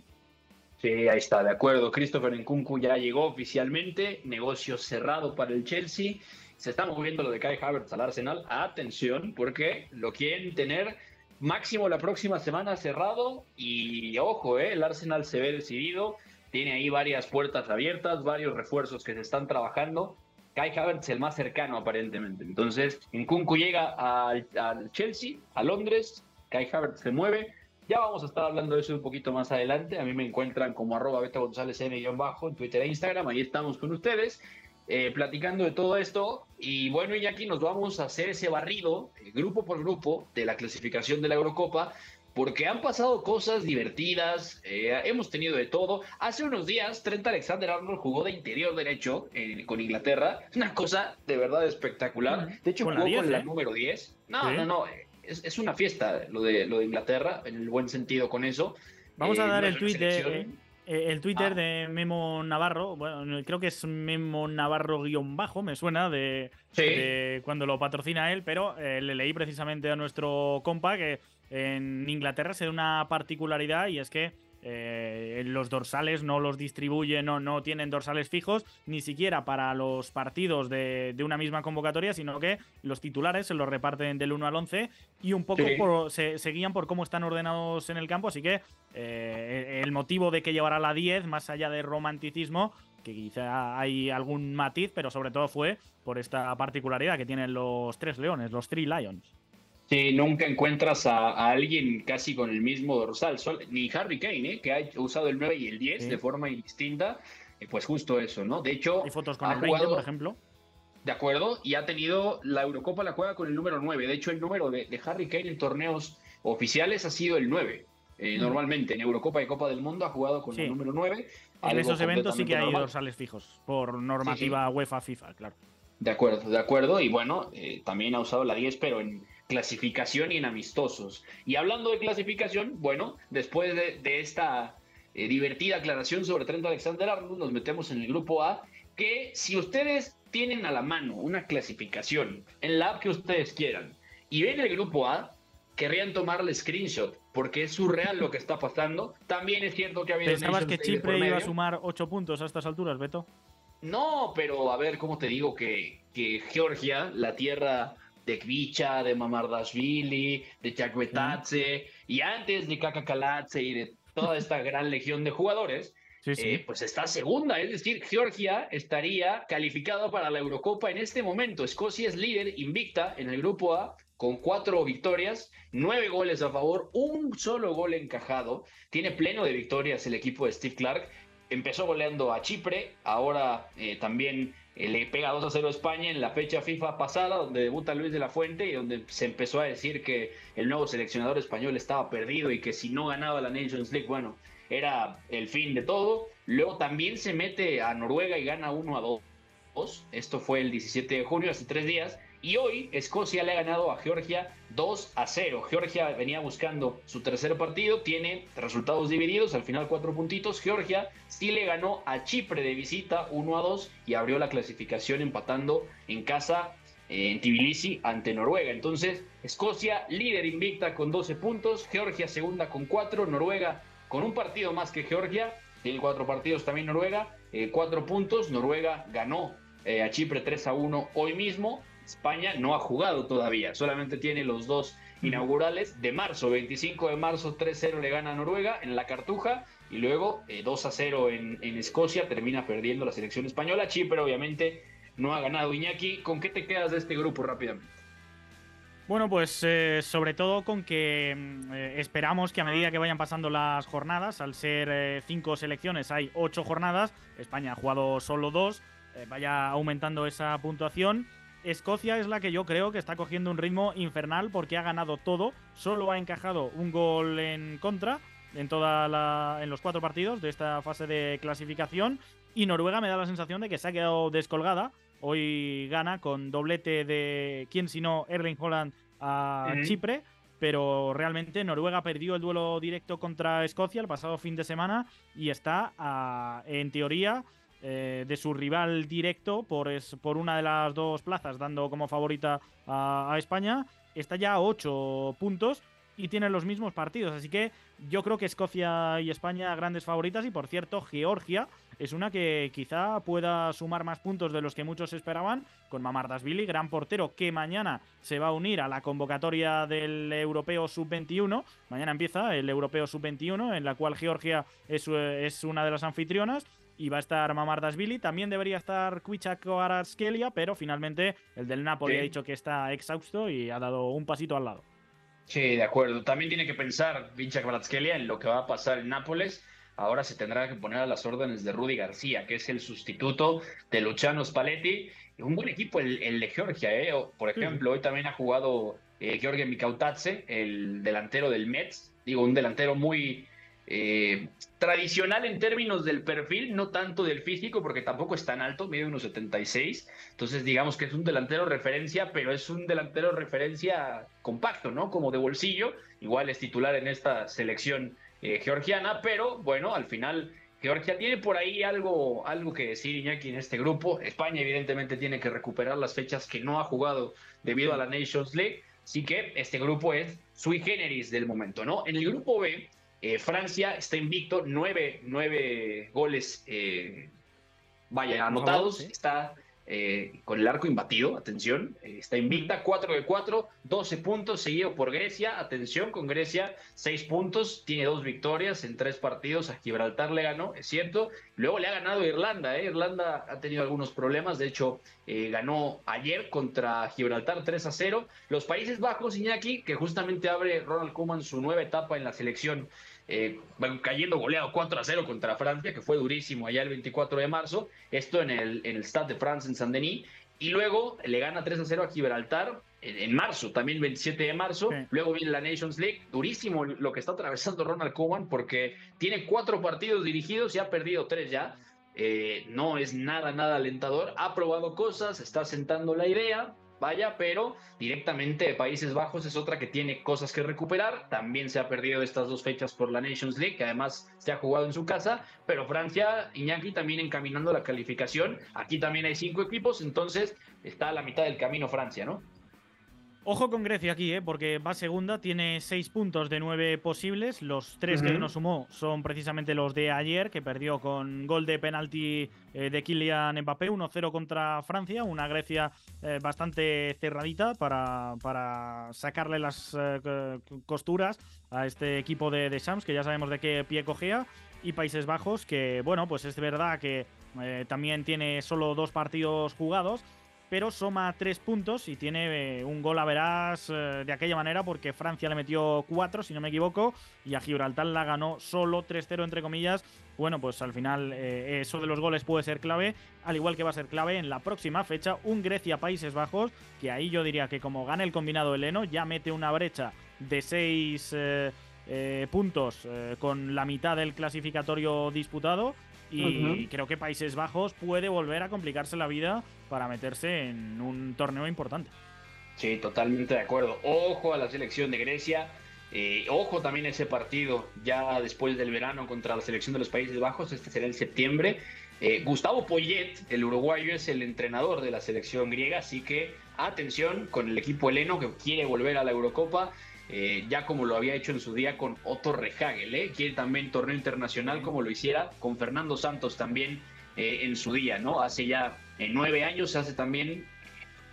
Sí, ahí está, de acuerdo. Christopher Nkunku ya llegó oficialmente, negocio cerrado para el Chelsea se está moviendo lo de Kai Havertz al Arsenal. Atención, porque lo quieren tener máximo la próxima semana cerrado. Y ojo, eh, el Arsenal se ve decidido. Tiene ahí varias puertas abiertas, varios refuerzos que se están trabajando. Kai Havertz el más cercano aparentemente. Entonces, Nkunku llega al, Chelsea, a Londres. Kai Havertz se mueve. Ya vamos a estar hablando de eso un poquito más adelante. A mí me encuentran como arroba beta González N-bajo en Twitter e Instagram. Ahí estamos con ustedes. Eh, platicando de todo esto. Y bueno, aquí nos vamos a hacer ese barrido, eh, grupo por grupo, de la clasificación de la Eurocopa, porque han pasado cosas divertidas, eh, hemos tenido de todo. Hace unos días, Trent Alexander Arnold jugó de interior derecho con Inglaterra. Es una cosa de verdad espectacular. De hecho, jugó con la número 10. No, no, no. Es, una fiesta lo de, lo de Inglaterra, en el buen sentido con eso. Vamos a dar el tweet de, el Twitter ah. de Memo Navarro, bueno, creo que es Memo Navarro-bajo, me suena de, cuando lo patrocina él, pero eh, le leí precisamente a nuestro compa que en Inglaterra se da una particularidad y es que eh, los dorsales no los distribuyen, no, no tienen dorsales fijos, ni siquiera para los partidos de, una misma convocatoria, sino que los titulares se los reparten del 1 al 11 y un poco se, guían por cómo están ordenados en el campo, así que eh, el motivo de que llevará la 10, más allá de romanticismo, que quizá hay algún matiz, pero sobre todo fue por esta particularidad que tienen los tres leones, los Three Lions. Sí, nunca encuentras a, alguien casi con el mismo dorsal, ni Harry Kane, ¿eh? que ha usado el 9 y el 10 de forma indistinta, eh, pues justo eso, ¿no? De hecho, hay fotos con el 20, por ejemplo. De acuerdo, y ha tenido la Eurocopa la juega con el número 9. De hecho, el número de, Harry Kane en torneos oficiales ha sido el 9. Eh, normalmente en Eurocopa y Copa del Mundo ha jugado con el número 9. En esos eventos sí que hay dorsales fijos, por normativa UEFA, FIFA, claro. De acuerdo, de acuerdo. Y bueno, también ha usado la 10, pero en, clasificación y en amistosos. Y hablando de clasificación, bueno, después de, esta eh, divertida aclaración sobre Trent Alexander Arnold, nos metemos en el grupo A, que si ustedes tienen a la mano una clasificación en la app que ustedes quieran y ven el grupo A, querrían tomarle screenshot porque es surreal lo que está pasando. También es cierto que ha habido. ¿Pensabas que Chipre iba a sumar 8 puntos a estas alturas, Beto? No, pero a ver, ¿cómo te digo que, que Georgia, la tierra de Kvicha, de Mamardashvili, de Chakvetadze, y antes de Kakakalatze y de toda esta gran legión de jugadores, eh, pues está segunda. Es decir, Georgia estaría calificada para la Eurocopa en este momento. Escocia es líder invicta en el grupo A con cuatro victorias, nueve goles a favor, un solo gol encajado. Tiene pleno de victorias el equipo de Steve Clark. Empezó goleando a Chipre, ahora eh, también le pega 2 a 0 a España en la fecha FIFA pasada, donde debuta Luis de la Fuente y donde se empezó a decir que el nuevo seleccionador español estaba perdido y que si no ganaba la Nations League, bueno, era el fin de todo. Luego también se mete a Noruega y gana 1 a 2. Esto fue el 17 de junio, hace tres días. Y hoy Escocia le ha ganado a Georgia 2 a 0. Georgia venía buscando su tercer partido, tiene resultados divididos, al final cuatro puntitos. Georgia sí le ganó a Chipre de visita 1 a 2 y abrió la clasificación empatando en casa eh, en Tbilisi ante Noruega. Entonces, Escocia líder invicta con 12 puntos, Georgia segunda con 4, Noruega con un partido más que Georgia, tiene cuatro partidos también Noruega, eh, cuatro puntos, Noruega ganó eh, a Chipre 3 a 1 hoy mismo, España no ha jugado todavía, solamente tiene los dos inaugurales de marzo, 25 de marzo 3-0 le gana a Noruega en la Cartuja y luego 2 eh, a 0 en, en, Escocia termina perdiendo la selección española, Chipre obviamente no ha ganado Iñaki, ¿con qué te quedas de este grupo rápidamente? Bueno, pues eh, sobre todo con que mm, eh, esperamos que a medida que vayan pasando las jornadas, al ser eh, cinco selecciones hay ocho jornadas, España ha jugado solo dos, vaya aumentando esa puntuación. Escocia es la que yo creo que está cogiendo un ritmo infernal porque ha ganado todo, solo ha encajado un gol en contra en toda la, en los cuatro partidos de esta fase de clasificación. Y Noruega me da la sensación de que se ha quedado descolgada. Hoy gana con doblete de quién sino Erling Holland a Chipre, pero realmente Noruega perdió el duelo directo contra Escocia el pasado fin de semana y está en teoría eh, de su rival directo por, por una de las dos plazas, dando como favorita a, España. Está ya a 8 puntos y tienen los mismos partidos. Así que yo creo que Escocia y España grandes favoritas y por cierto Georgia es una que quizá pueda sumar más puntos de los que muchos esperaban con Mamardasvili, gran portero que mañana se va a unir a la convocatoria del Europeo Sub-21. Mañana empieza el Europeo Sub-21 en la cual Georgia es, es una de las anfitrionas y va a estar Mamardasvili. También debería estar Kwicha Kvaratskhelia, pero finalmente el del Napoli ha dicho que está exhausto y ha dado un pasito al lado. Sí, de acuerdo. También tiene que pensar Kvaratskhelia en lo que va a pasar en Nápoles. Ahora se tendrá que poner a las órdenes de Rudy García, que es el sustituto de Luciano Spalletti. Un buen equipo el, de Georgia, ¿eh? Por ejemplo, hoy también ha jugado eh, George Mikautatse, el delantero del Mets. Digo, un delantero muy, eh, tradicional en términos del perfil, no tanto del físico, porque tampoco es tan alto, mide unos 76. Entonces, digamos que es un delantero referencia, pero es un delantero referencia compacto, ¿no? Como de bolsillo. Igual es titular en esta selección eh, georgiana, pero bueno, al final. Georgia tiene por ahí algo, algo que decir, Iñaki, en este grupo. España, evidentemente, tiene que recuperar las fechas que no ha jugado debido a la Nations League. Así que este grupo es sui generis del momento, ¿no? En el grupo B, eh, Francia está invicto, nueve, nueve goles, eh, vaya, anotados. Está eh, con el arco imbatido, atención, eh, está invicta, 4 de 4, 12 puntos, seguido por Grecia, atención con Grecia, 6 puntos, tiene dos victorias en tres partidos, a Gibraltar le ganó, es cierto, luego le ha ganado Irlanda, ¿eh? Irlanda ha tenido algunos problemas, de hecho ganó ayer contra Gibraltar 3 a 0, los Países Bajos, Iñaki, que justamente abre Ronald Koeman su nueva etapa en la selección eh, cayendo goleado 4 a 0 contra Francia, que fue durísimo allá el 24 de marzo, esto en el, en el Stade de France en Saint-Denis, y luego le gana 3 a 0 a Gibraltar en, marzo, también 27 de marzo, luego viene la Nations League, durísimo lo que está atravesando Ronald Koeman porque tiene cuatro partidos dirigidos y ha perdido tres ya, eh, no es nada, nada alentador, ha probado cosas, está sentando la idea, vaya, pero directamente Países Bajos es otra que tiene cosas que recuperar. También se ha perdido estas dos fechas por la Nations League, que además se ha jugado en su casa, pero Francia, Iñaki también encaminando la calificación. Aquí también hay cinco equipos, entonces está a la mitad del camino Francia, ¿no? Ojo con Grecia aquí, ¿eh? porque va segunda, tiene seis puntos de nueve posibles. Los tres que nos sumó son precisamente los de ayer, que perdió con gol de penalti eh, de Kylian Mbappé, 1-0 contra Francia. Una Grecia eh, bastante cerradita para, para sacarle las eh, costuras a este equipo de, de Shams, que ya sabemos de qué pie cogea. Y Países Bajos, que bueno, pues es verdad que también tiene solo dos partidos jugados pero suma tres puntos y tiene eh, un gol a verás eh, de aquella manera porque Francia le metió cuatro, si no me equivoco, y a Gibraltar la ganó solo 3-0 entre comillas. Bueno, pues al final eh, eso de los goles puede ser clave, al igual que va a ser clave en la próxima fecha un Grecia-Países Bajos, que ahí yo diría que como gane el combinado heleno ya mete una brecha de seis puntos con la mitad del clasificatorio disputado y creo que Países Bajos puede volver a complicarse la vida para meterse en un torneo importante. Sí, totalmente de acuerdo. Ojo a la selección de Grecia. Eh, ojo también a ese partido ya después del verano contra la selección de los Países Bajos. Este será en septiembre. Eh, Gustavo Poyet, el uruguayo, es el entrenador de la selección griega, así que atención con el equipo heleno que quiere volver a la Eurocopa. Eh, ya como lo había hecho en su día con Otto Rehagel, ¿eh? quiere también torneo internacional como lo hiciera con Fernando Santos también eh, en su día, ¿no? Hace ya nueve años, hace también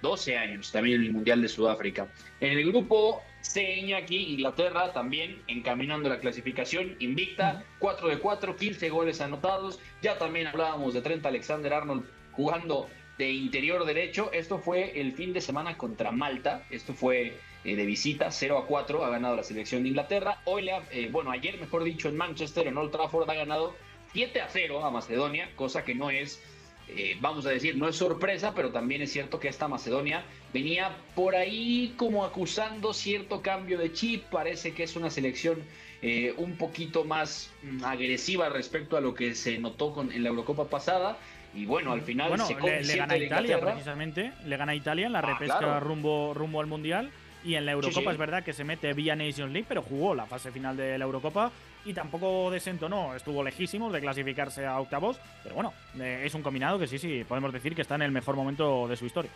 12 años también el Mundial de Sudáfrica. En el grupo C, aquí Inglaterra también encaminando la clasificación, invicta, 4 de 4, 15 goles anotados. Ya también hablábamos de Trent Alexander Arnold jugando de interior derecho. Esto fue el fin de semana contra Malta. Esto fue eh, de visita, 0 a 4, ha ganado la selección de Inglaterra. Hoy, le eh, bueno, ayer, mejor dicho, en Manchester, en Old Trafford, ha ganado 7 a 0 a Macedonia, cosa que no es, eh, vamos a decir, no es sorpresa, pero también es cierto que esta Macedonia venía por ahí como acusando cierto cambio de chip. Parece que es una selección un poquito más mm, agresiva respecto a lo que se notó con, en la Eurocopa pasada. Y bueno, al final se le, gana a Italia precisamente, le gana a Italia en la ah, repesca rumbo, rumbo al Mundial. Y en la Eurocopa es verdad que se mete vía Nations League, pero jugó la fase final de la Eurocopa y tampoco desentonó. Estuvo lejísimo de clasificarse a octavos, pero bueno, eh, es un combinado que sí, sí, podemos decir que está en el mejor momento de su historia.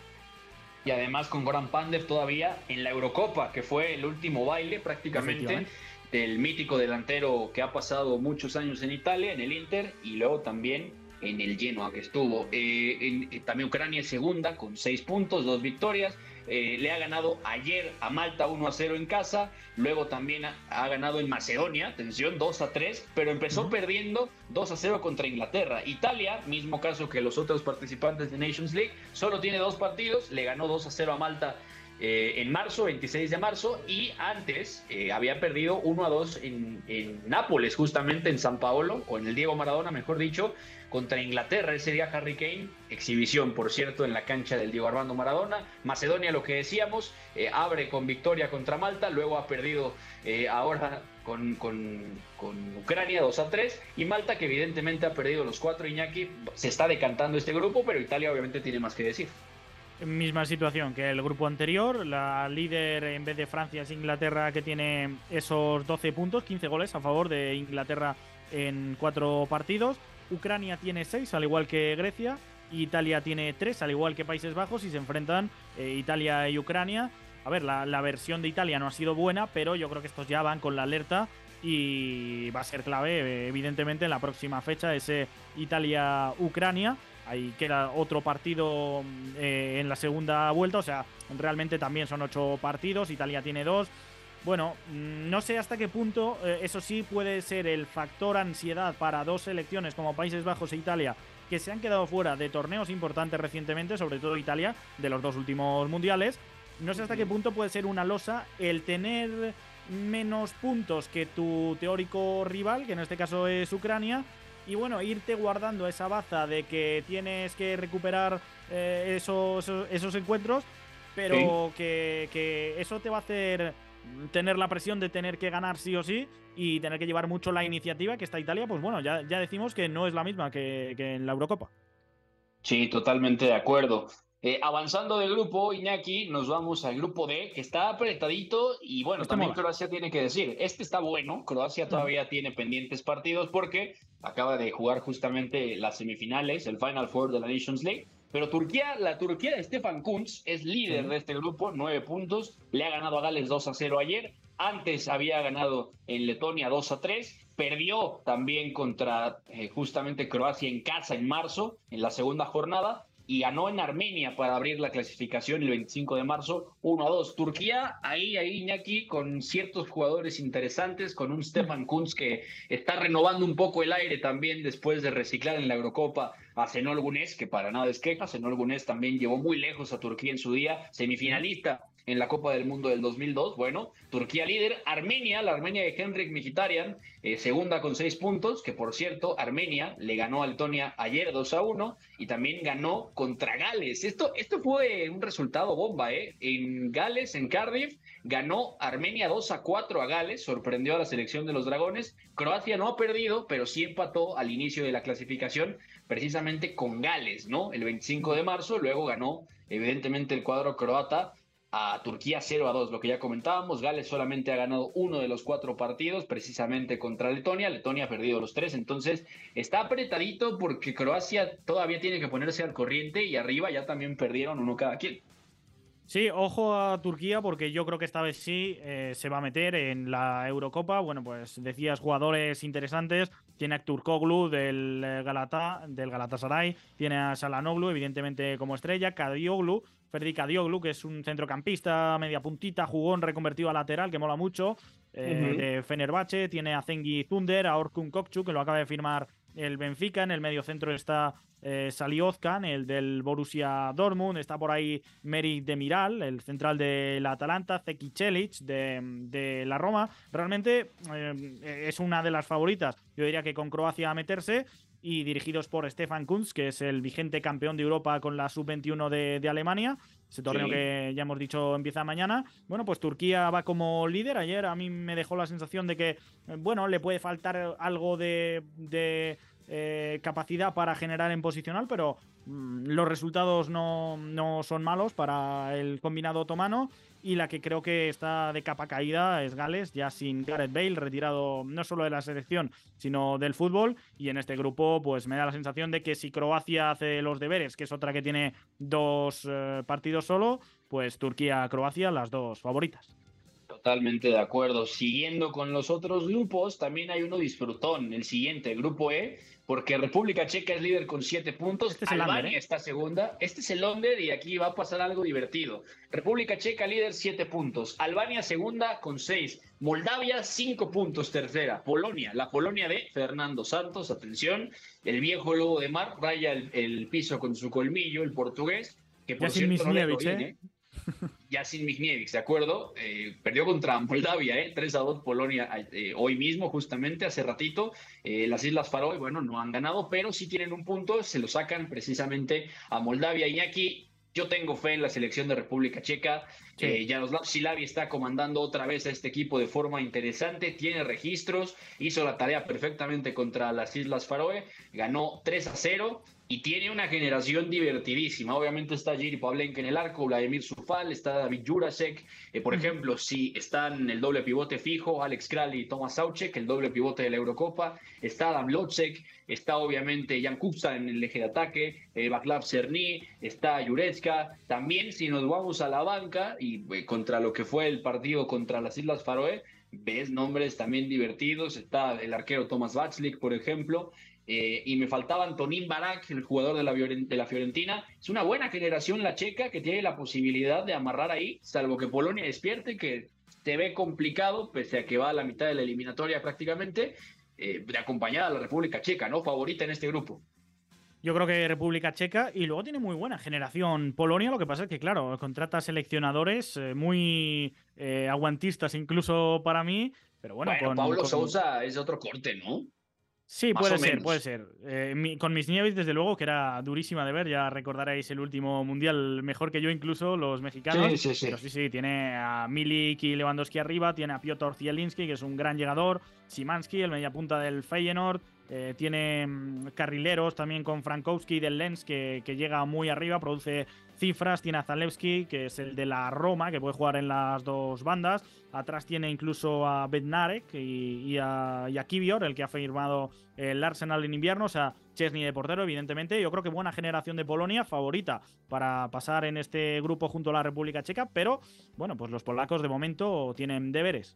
Y además con Goran Pandev todavía en la Eurocopa, que fue el último baile prácticamente del mítico delantero que ha pasado muchos años en Italia, en el Inter, y luego también en el Genoa que estuvo. Eh, eh, también Ucrania es segunda con seis puntos, dos victorias. Eh, le ha ganado ayer a Malta 1 a 0 en casa, luego también ha, ganado en Macedonia, atención, 2 a 3, pero empezó perdiendo 2 a 0 contra Inglaterra. Italia, mismo caso que los otros participantes de Nations League, solo tiene dos partidos, le ganó 2 a 0 a Malta eh, en marzo, 26 de marzo, y antes eh, había perdido 1 a 2 en, en, Nápoles, justamente en San Paolo, en el Diego Maradona, mejor dicho, contra Inglaterra. Ese día Harry Kane, exhibición, por cierto, en la cancha del Diego Armando Maradona. Macedonia, lo que decíamos, eh, abre con victoria contra Malta, luego ha perdido ahora con, con, con, Ucrania 2 a 3, y Malta, que evidentemente ha perdido los cuatro, Iñaki, se está decantando este grupo, pero Italia obviamente tiene más que decir. Misma situación que el grupo anterior. La líder en vez de Francia es Inglaterra que tiene esos 12 puntos, 15 goles a favor de Inglaterra en cuatro partidos. Ucrania tiene 6 al igual que Grecia. Italia tiene 3 al igual que Países Bajos y se enfrentan eh, Italia y Ucrania. A ver, la, la versión de Italia no ha sido buena, pero yo creo que estos ya van con la alerta y va a ser clave, eh, evidentemente, en la próxima fecha, ese Italia-Ucrania. Ahí queda otro partido eh, en la segunda vuelta, o sea, realmente también son ocho partidos, Italia tiene dos. Bueno, mm, no sé hasta qué punto, eh, eso sí puede ser el factor ansiedad para dos selecciones como Países Bajos e Italia, que se han quedado fuera de torneos importantes recientemente, sobre todo Italia, de los dos últimos mundiales. No sé hasta qué punto puede ser una losa el tener menos puntos que tu teórico rival, que en este caso es Ucrania, y bueno, irte guardando esa baza de que tienes que recuperar eh, esos, esos, encuentros, pero que, eso te va a hacer tener la presión de tener que ganar sí o sí y tener que llevar mucho la iniciativa, que está Italia, pues bueno, ya, ya decimos que no es la misma que, en la Eurocopa. Sí, totalmente de acuerdo. Eh, avanzando de grupo, Iñaki, nos vamos al grupo D, que está apretadito y bueno, Este también mola. Croacia tiene que decir, este está bueno, Croacia todavía tiene pendientes partidos porque acaba de jugar justamente las semifinales, el Final Four de la Nations League, pero Turquía, la Turquía de Stefan Kuntz es líder de este grupo, nueve puntos, le ha ganado a Gales 2 a 0 ayer, antes había ganado en Letonia 2 a 3, perdió también contra eh, justamente Croacia en casa en marzo, en la segunda jornada, y ganó en Armenia para abrir la clasificación el 25 de marzo 1 a 2. Turquía, ahí, ahí, Iñaki, con ciertos jugadores interesantes, con un Stefan Kunz que está renovando un poco el aire también después de reciclar en la Eurocopa a Zenol Gunes, que para nada es queja. Zenol Gunes también llevó muy lejos a Turquía en su día, semifinalista en la Copa del Mundo del 2002. Bueno, Turquía líder, Armenia, la Armenia de Henrik Mkhitaryan, eh, segunda con seis puntos, que por cierto, Armenia le ganó a Letonia ayer 2 a 1 y también ganó contra Gales. Esto, esto fue un resultado bomba, ¿eh? En Gales, en Cardiff, ganó Armenia 2 a 4 a Gales, sorprendió a la selección de los Dragones. Croacia no ha perdido, pero sí empató al inicio de la clasificación, precisamente con Gales, ¿no? El 25 de marzo, luego ganó, evidentemente, el cuadro croata a Turquía 0 a 2, lo que ya comentábamos. Gales solamente ha ganado uno de los cuatro partidos, precisamente contra Letonia. Letonia ha perdido los tres, entonces está apretadito porque Croacia todavía tiene que ponerse al corriente y arriba ya también perdieron uno cada quien. Sí, ojo a Turquía porque yo creo que esta vez sí eh, se va a meter en la Eurocopa. Bueno, pues decías jugadores interesantes. Tiene a Turkoglu del eh, Galata, del Galatasaray, tiene a Salanoglu, evidentemente como estrella, Kadioglu, Ferdi Kadioglu, que es un centrocampista, media puntita, jugón reconvertido a lateral, que mola mucho, eh, de Fenerbahce, tiene a Zengi Thunder, a Orkun Kokcu, que lo acaba de firmar el Benfica, en el medio centro está eh, Saliozkan, el del Borussia Dortmund, está por ahí Merik Demiral, el central del Atalanta, Zeki Celic de, de la Roma. Realmente eh, es una de las favoritas, yo diría que con Croacia a meterse y dirigidos por Stefan Kunz, que es el vigente campeón de Europa con la sub-21 de, de Alemania. Ese torneo Sí. que ya hemos dicho empieza mañana. Bueno, pues Turquía va como líder. Ayer a mí me dejó la sensación de que, eh, bueno, le puede faltar algo de, de, eh, capacidad para generar en posicional, pero mm, los resultados no, no son malos para el combinado otomano. Y la que creo que está de capa caída es Gales, ya sin Gareth Bale, retirado no solo de la selección, sino del fútbol. Y en este grupo, pues me da la sensación de que si Croacia hace los deberes, que es otra que tiene dos eh, partidos solo, pues Turquía-Croacia, las dos favoritas. Totalmente de acuerdo. Siguiendo con los otros grupos, también hay uno disfrutón, el siguiente, el grupo E, porque República Checa es líder con siete puntos, Este es el Albania under, ¿eh? está segunda, este es el under y aquí va a pasar algo divertido. República Checa líder siete puntos, Albania segunda con seis, Moldavia cinco puntos tercera, Polonia, la Polonia de Fernando Santos, atención, el viejo lobo de mar raya el, el piso con su colmillo, el portugués, que por Ya sin cierto no le Misniewicz, bien, ¿eh? Ya sin Michniewicz, ¿de acuerdo? Eh, perdió contra Moldavia, ¿eh? 3 a 2 Polonia eh, hoy mismo, justamente, hace ratito. Eh, las Islas Faroe, bueno, no han ganado, pero sí tienen un punto, se lo sacan precisamente a Moldavia. Y aquí yo tengo fe en la selección de República Checa. Sí. Eh, Jaroslav Silavi está comandando otra vez a este equipo de forma interesante, tiene registros, hizo la tarea perfectamente contra las Islas Faroe, ganó 3 a 0 y tiene una generación divertidísima. Obviamente está Jiri Pavlenka en el arco, Vladimir Sufal, está David Jurasek. Eh, por ejemplo, si están el doble pivote fijo, Alex Kral y Thomas Sauchek, el doble pivote de la Eurocopa. Está Adam Locek, está obviamente Jan Kupsa en el eje de ataque, eh, Vaclav Cerny, está Jurecka. También si nos vamos a la banca y eh, contra lo que fue el partido contra las Islas Faroe, ves nombres también divertidos. Está el arquero Thomas Vaclik, por ejemplo. Eh, y me faltaba Antonín Barak, el jugador de la, Violen- de la Fiorentina. Es una buena generación la checa que tiene la posibilidad de amarrar ahí, salvo que Polonia despierte, que se ve complicado, pese a que va a la mitad de la eliminatoria prácticamente, eh, de acompañada a la República Checa, ¿no? Favorita en este grupo. Yo creo que República Checa y luego tiene muy buena generación Polonia. Lo que pasa es que, claro, contrata seleccionadores eh, muy eh, aguantistas, incluso para mí. Pero bueno, Bueno, con, Pablo con- Sousa es otro corte, ¿no? Sí, más puede ser, puede ser. Eh, mi- con mis Nieves, desde luego, que era durísima de ver. Ya recordaréis el último mundial, mejor que yo, incluso los mexicanos. Sí, sí, sí. Pero sí, sí, tiene a Milik y Lewandowski arriba, tiene a Piotr Zielinski, que es un gran llegador, Simansky, el mediapunta del Feyenoord, Eh, tiene mm, carrileros también con Frankowski del Lens, que, llega muy arriba, produce cifras. Tiene a Zalewski, que es el de la Roma, que puede jugar en las dos bandas. Atrás tiene incluso a Bednarek y, a, y Kivior, el que ha firmado el Arsenal en invierno. O sea, Chesney de portero, evidentemente. Yo creo que buena generación de Polonia, favorita para pasar en este grupo junto a la República Checa. Pero, bueno, pues los polacos de momento tienen deberes.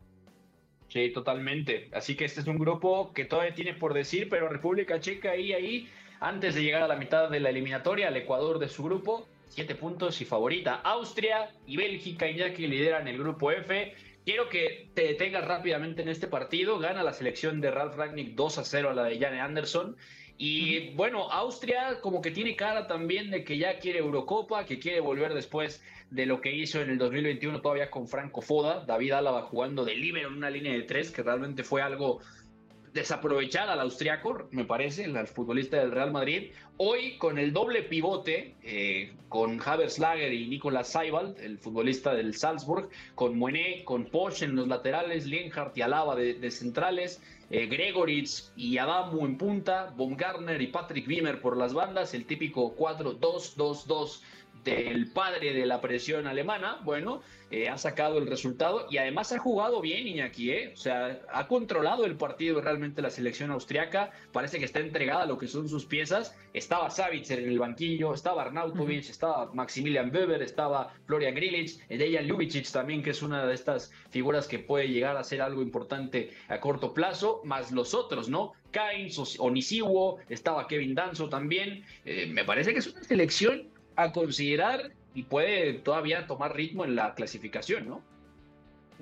Sí, totalmente. Así que este es un grupo que todavía tiene por decir, pero República Checa ahí, ahí, antes de llegar a la mitad de la eliminatoria, el Ecuador de su grupo, siete puntos y favorita. Austria y Bélgica ya que lideran el grupo F. Quiero que te detengas rápidamente en este partido. Gana la selección de Ralf Ragnick 2 a 0 a la de Jane Anderson. Y bueno, Austria como que tiene cara también de que ya quiere Eurocopa, que quiere volver después de lo que hizo en el 2021 todavía con Franco Foda, David Álava jugando de libero en una línea de tres, que realmente fue algo desaprovechar al austriaco, me parece, el futbolista del Real Madrid. Hoy con el doble pivote, eh, con Havers Lager y Nicolas Seibald, el futbolista del Salzburg, con Moené, con Posch en los laterales, Lienhardt y Alaba de, centrales, eh, Gregoritz y Adamu en punta, Baumgartner y Patrick Wimmer por las bandas, el típico 4-2-2-2 del padre de la presión alemana, bueno, eh, ha sacado el resultado y además ha jugado bien Iñaki, ¿eh? o sea, ha controlado el partido realmente la selección austriaca, parece que está entregada a lo que son sus piezas, estaba Savitzer en el banquillo, estaba Arnautovic, estaba Maximilian Weber, estaba Florian Grilic, Dejan Ljubicic también, que es una de estas figuras que puede llegar a ser algo importante a corto plazo, más los otros, ¿no? Kainz, Onisiwo, estaba Kevin Danzo también, eh, me parece que es una selección a considerar y puede todavía tomar ritmo en la clasificación, ¿no?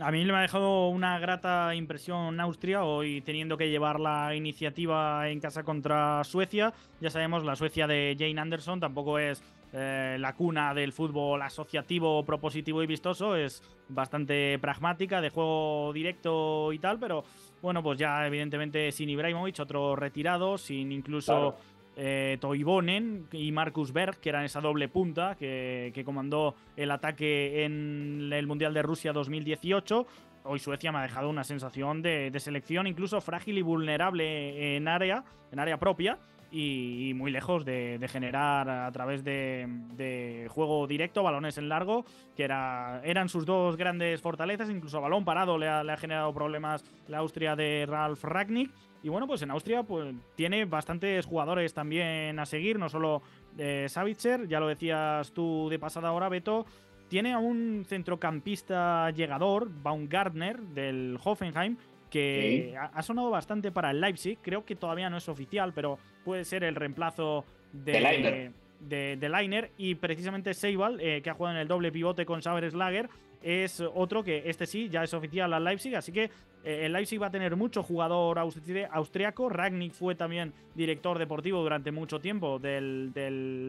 A mí me ha dejado una grata impresión Austria hoy teniendo que llevar la iniciativa en casa contra Suecia. Ya sabemos, la Suecia de Jane Anderson tampoco es eh, la cuna del fútbol asociativo, propositivo y vistoso. Es bastante pragmática, de juego directo y tal, pero bueno, pues ya evidentemente sin Ibrahimovic, otro retirado, sin incluso eh, Toivonen y Marcus Berg, que eran esa doble punta que, comandó el ataque en el Mundial de Rusia 2018. Hoy Suecia me ha dejado una sensación de, selección incluso frágil y vulnerable en área, en área propia. Y, muy lejos de, generar a través de, juego directo, balones en largo, que era, eran sus dos grandes fortalezas, incluso balón parado le ha, generado problemas la Austria de Ralf Ragnick. Y bueno, pues en Austria pues, tiene bastantes jugadores también a seguir, no solo de Savitzer, ya lo decías tú de pasada hora, Beto. Tiene a un centrocampista llegador, Baumgartner, del Hoffenheim, que ha, sonado bastante para el Leipzig. Creo que todavía no es oficial, pero puede ser el reemplazo de, de, de, Leiner. Y precisamente Seibal, eh, que ha jugado en el doble pivote con Saber Slager, es otro que este sí ya es oficial al Leipzig, así que eh, el Leipzig va a tener mucho jugador austriaco. Ragnick fue también director deportivo durante mucho tiempo del,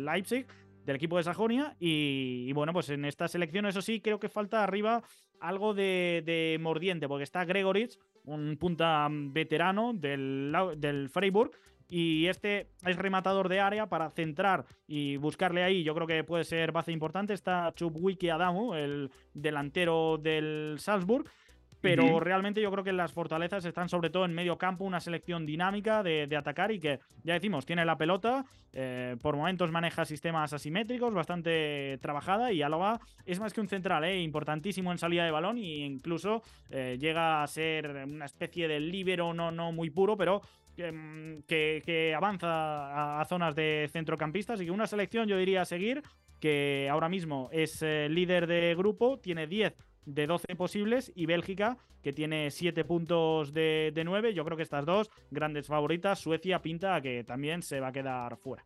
Leipzig, del equipo de Sajonia. Y, bueno, pues en esta selección, eso sí, creo que falta arriba algo de, mordiente, porque está Gregoritz, un punta veterano del, del Freiburg, y este es rematador de área para centrar y buscarle ahí. Yo creo que puede ser base importante. Está Chubwiki Adamu, el delantero del Salzburg. Pero realmente yo creo que las fortalezas están sobre todo en medio campo, una selección dinámica de, atacar y que, ya decimos, tiene la pelota, eh, por momentos maneja sistemas asimétricos, bastante trabajada y Álava es más que un central, eh, importantísimo en salida de balón e incluso eh, llega a ser una especie de líbero no, no muy puro, pero Mm, que, avanza a, zonas de centrocampistas y que una selección yo diría seguir, que ahora mismo es eh, líder de grupo, tiene 10 de 12 posibles y Bélgica que tiene 7 puntos de, de 9. Yo creo que estas dos grandes favoritas, Suecia pinta a que también se va a quedar fuera.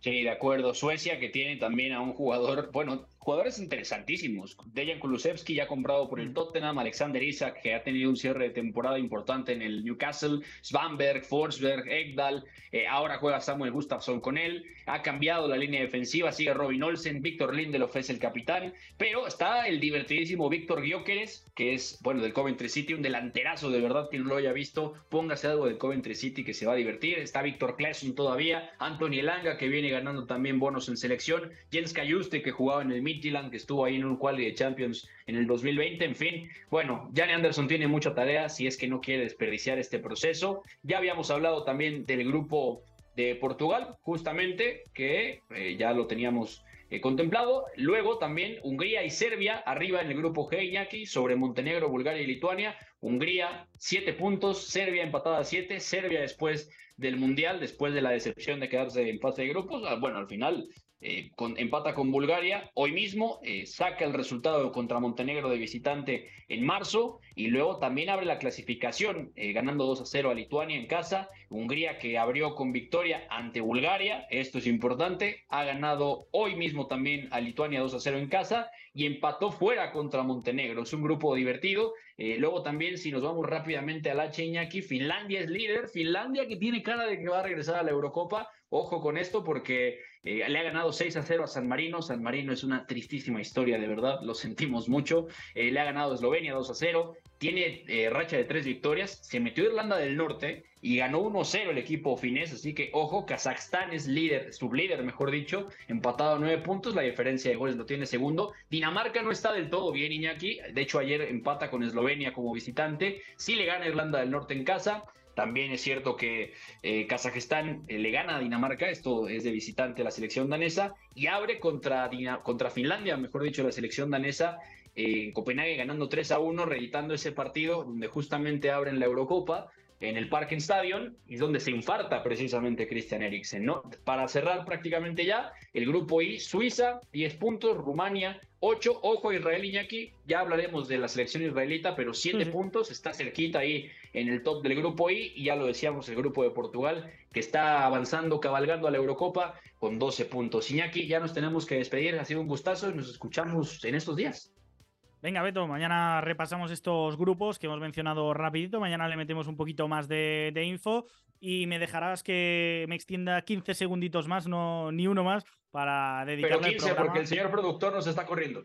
Sí, de acuerdo. Suecia que tiene también a un jugador, bueno, jugadores interesantísimos. Dejan Kulusevski ya comprado por el mm. Tottenham, Alexander Isak que ha tenido un cierre de temporada importante en el Newcastle, Svanberg, Forsberg, Ekdal, eh, ahora juega Samuel Gustafsson con él, ha cambiado la línea defensiva, sigue Robin Olsen, Víctor Lindelof es el capitán, pero está el divertidísimo Víctor Gyökeres, que es, bueno, del Coventry City, un delanterazo de verdad que no lo haya visto, póngase algo del Coventry City que se va a divertir, está Víctor Claesson todavía, Anthony Elanga que viene viene ganando también bonos en selección. Jens Cayuste, que jugaba en el Midtjylland, que estuvo ahí en un quali de Champions en el 2020. En fin, bueno, Jan Anderson tiene mucha tarea si es que no quiere desperdiciar este proceso. Ya habíamos hablado también del grupo de Portugal, justamente, que eh, ya lo teníamos eh, contemplado. Luego también Hungría y Serbia arriba en el grupo G, Iñaki, sobre Montenegro, Bulgaria y Lituania. Hungría, siete puntos, Serbia empatada a siete, Serbia después del Mundial, después de la decepción de quedarse en fase de grupos. Ah, bueno, al final eh, empata con Bulgaria. Hoy mismo eh, saca el resultado contra Montenegro de visitante en marzo y luego también abre la clasificación eh, ganando 2 a 0 a Lituania en casa. Hungría que abrió con victoria ante Bulgaria, esto es importante, ha ganado hoy mismo también a Lituania 2 a 0 en casa y empató fuera contra Montenegro. Es un grupo divertido. luego también, si nos vamos rápidamente al H Iñaki, Finlandia es líder. Finlandia que tiene cara de que va a regresar a la Eurocopa. Ojo con esto porque eh, le ha ganado 6 a 0 a San Marino. San Marino es una tristísima historia, de verdad, lo sentimos mucho. Eh, le ha ganado Eslovenia 2 a 0. Tiene eh, racha de tres victorias. Se metió Irlanda del Norte y ganó 1-0 el equipo finés. Así que, ojo, Kazajstán es líder, sublíder, mejor dicho, empatado a 9 puntos. La diferencia de goles lo tiene segundo. Dinamarca no está del todo bien, Iñaki. De hecho, ayer empata con Eslovenia como visitante. Sí le gana Irlanda del Norte en casa. También es cierto que eh, Kazajistán eh, le gana a Dinamarca, esto es de visitante a la selección danesa, y abre contra, contra Finlandia, mejor dicho, la selección danesa eh, en Copenhague ganando 3 a 1, reeditando ese partido donde justamente abren la Eurocopa en el Parken Stadion y donde se infarta precisamente Christian Eriksen. ¿no? Para cerrar prácticamente ya, el grupo I, Suiza, 10 puntos, Rumania, 8, ojo Israel Iñaki, ya hablaremos de la selección israelita, pero 7 puntos, está cerquita ahí en el top del grupo I, y ya lo decíamos, el grupo de Portugal, que está avanzando, cabalgando a la Eurocopa con 12 puntos. Iñaki, ya nos tenemos que despedir, ha sido un gustazo y nos escuchamos en estos días. Venga, Beto, mañana repasamos estos grupos que hemos mencionado rapidito. Mañana le metemos un poquito más de, info y me dejarás que me extienda 15 segunditos más, no ni uno más, para dedicarle Pero 15, porque el señor productor nos está corriendo.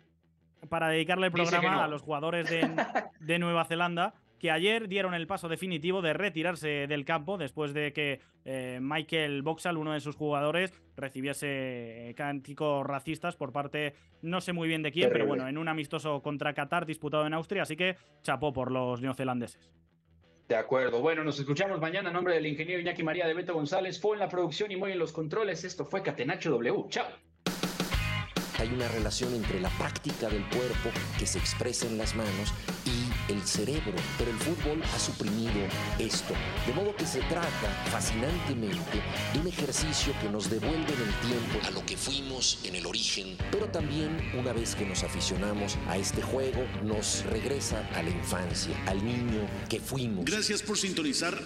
Para dedicarle el programa a los jugadores de, de Nueva Zelanda que ayer dieron el paso definitivo de retirarse del campo después de que eh, Michael Boxall, uno de sus jugadores, recibiese cánticos racistas por parte, no sé muy bien de quién, pero bueno, en un amistoso contra Qatar disputado en Austria, así que chapó por los neozelandeses. De acuerdo. Bueno, nos escuchamos mañana. En nombre del ingeniero Iñaki María de Beto González, fue en la producción y muy en los controles. Esto fue Catenacho W. Chao. Hay una relación entre la práctica del cuerpo que se expresa en las manos el cerebro, pero el fútbol ha suprimido esto. De modo que se trata fascinantemente de un ejercicio que nos devuelve en el tiempo a lo que fuimos en el origen, pero también una vez que nos aficionamos a este juego, nos regresa a la infancia, al niño que fuimos. Gracias por sintonizar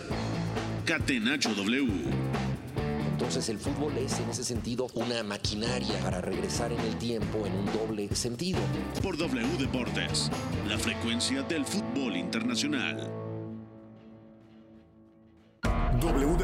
Catenacho W. Entonces el fútbol es en ese sentido una maquinaria para regresar en el tiempo en un doble sentido. Por W Deportes, la frecuencia del fútbol internacional. W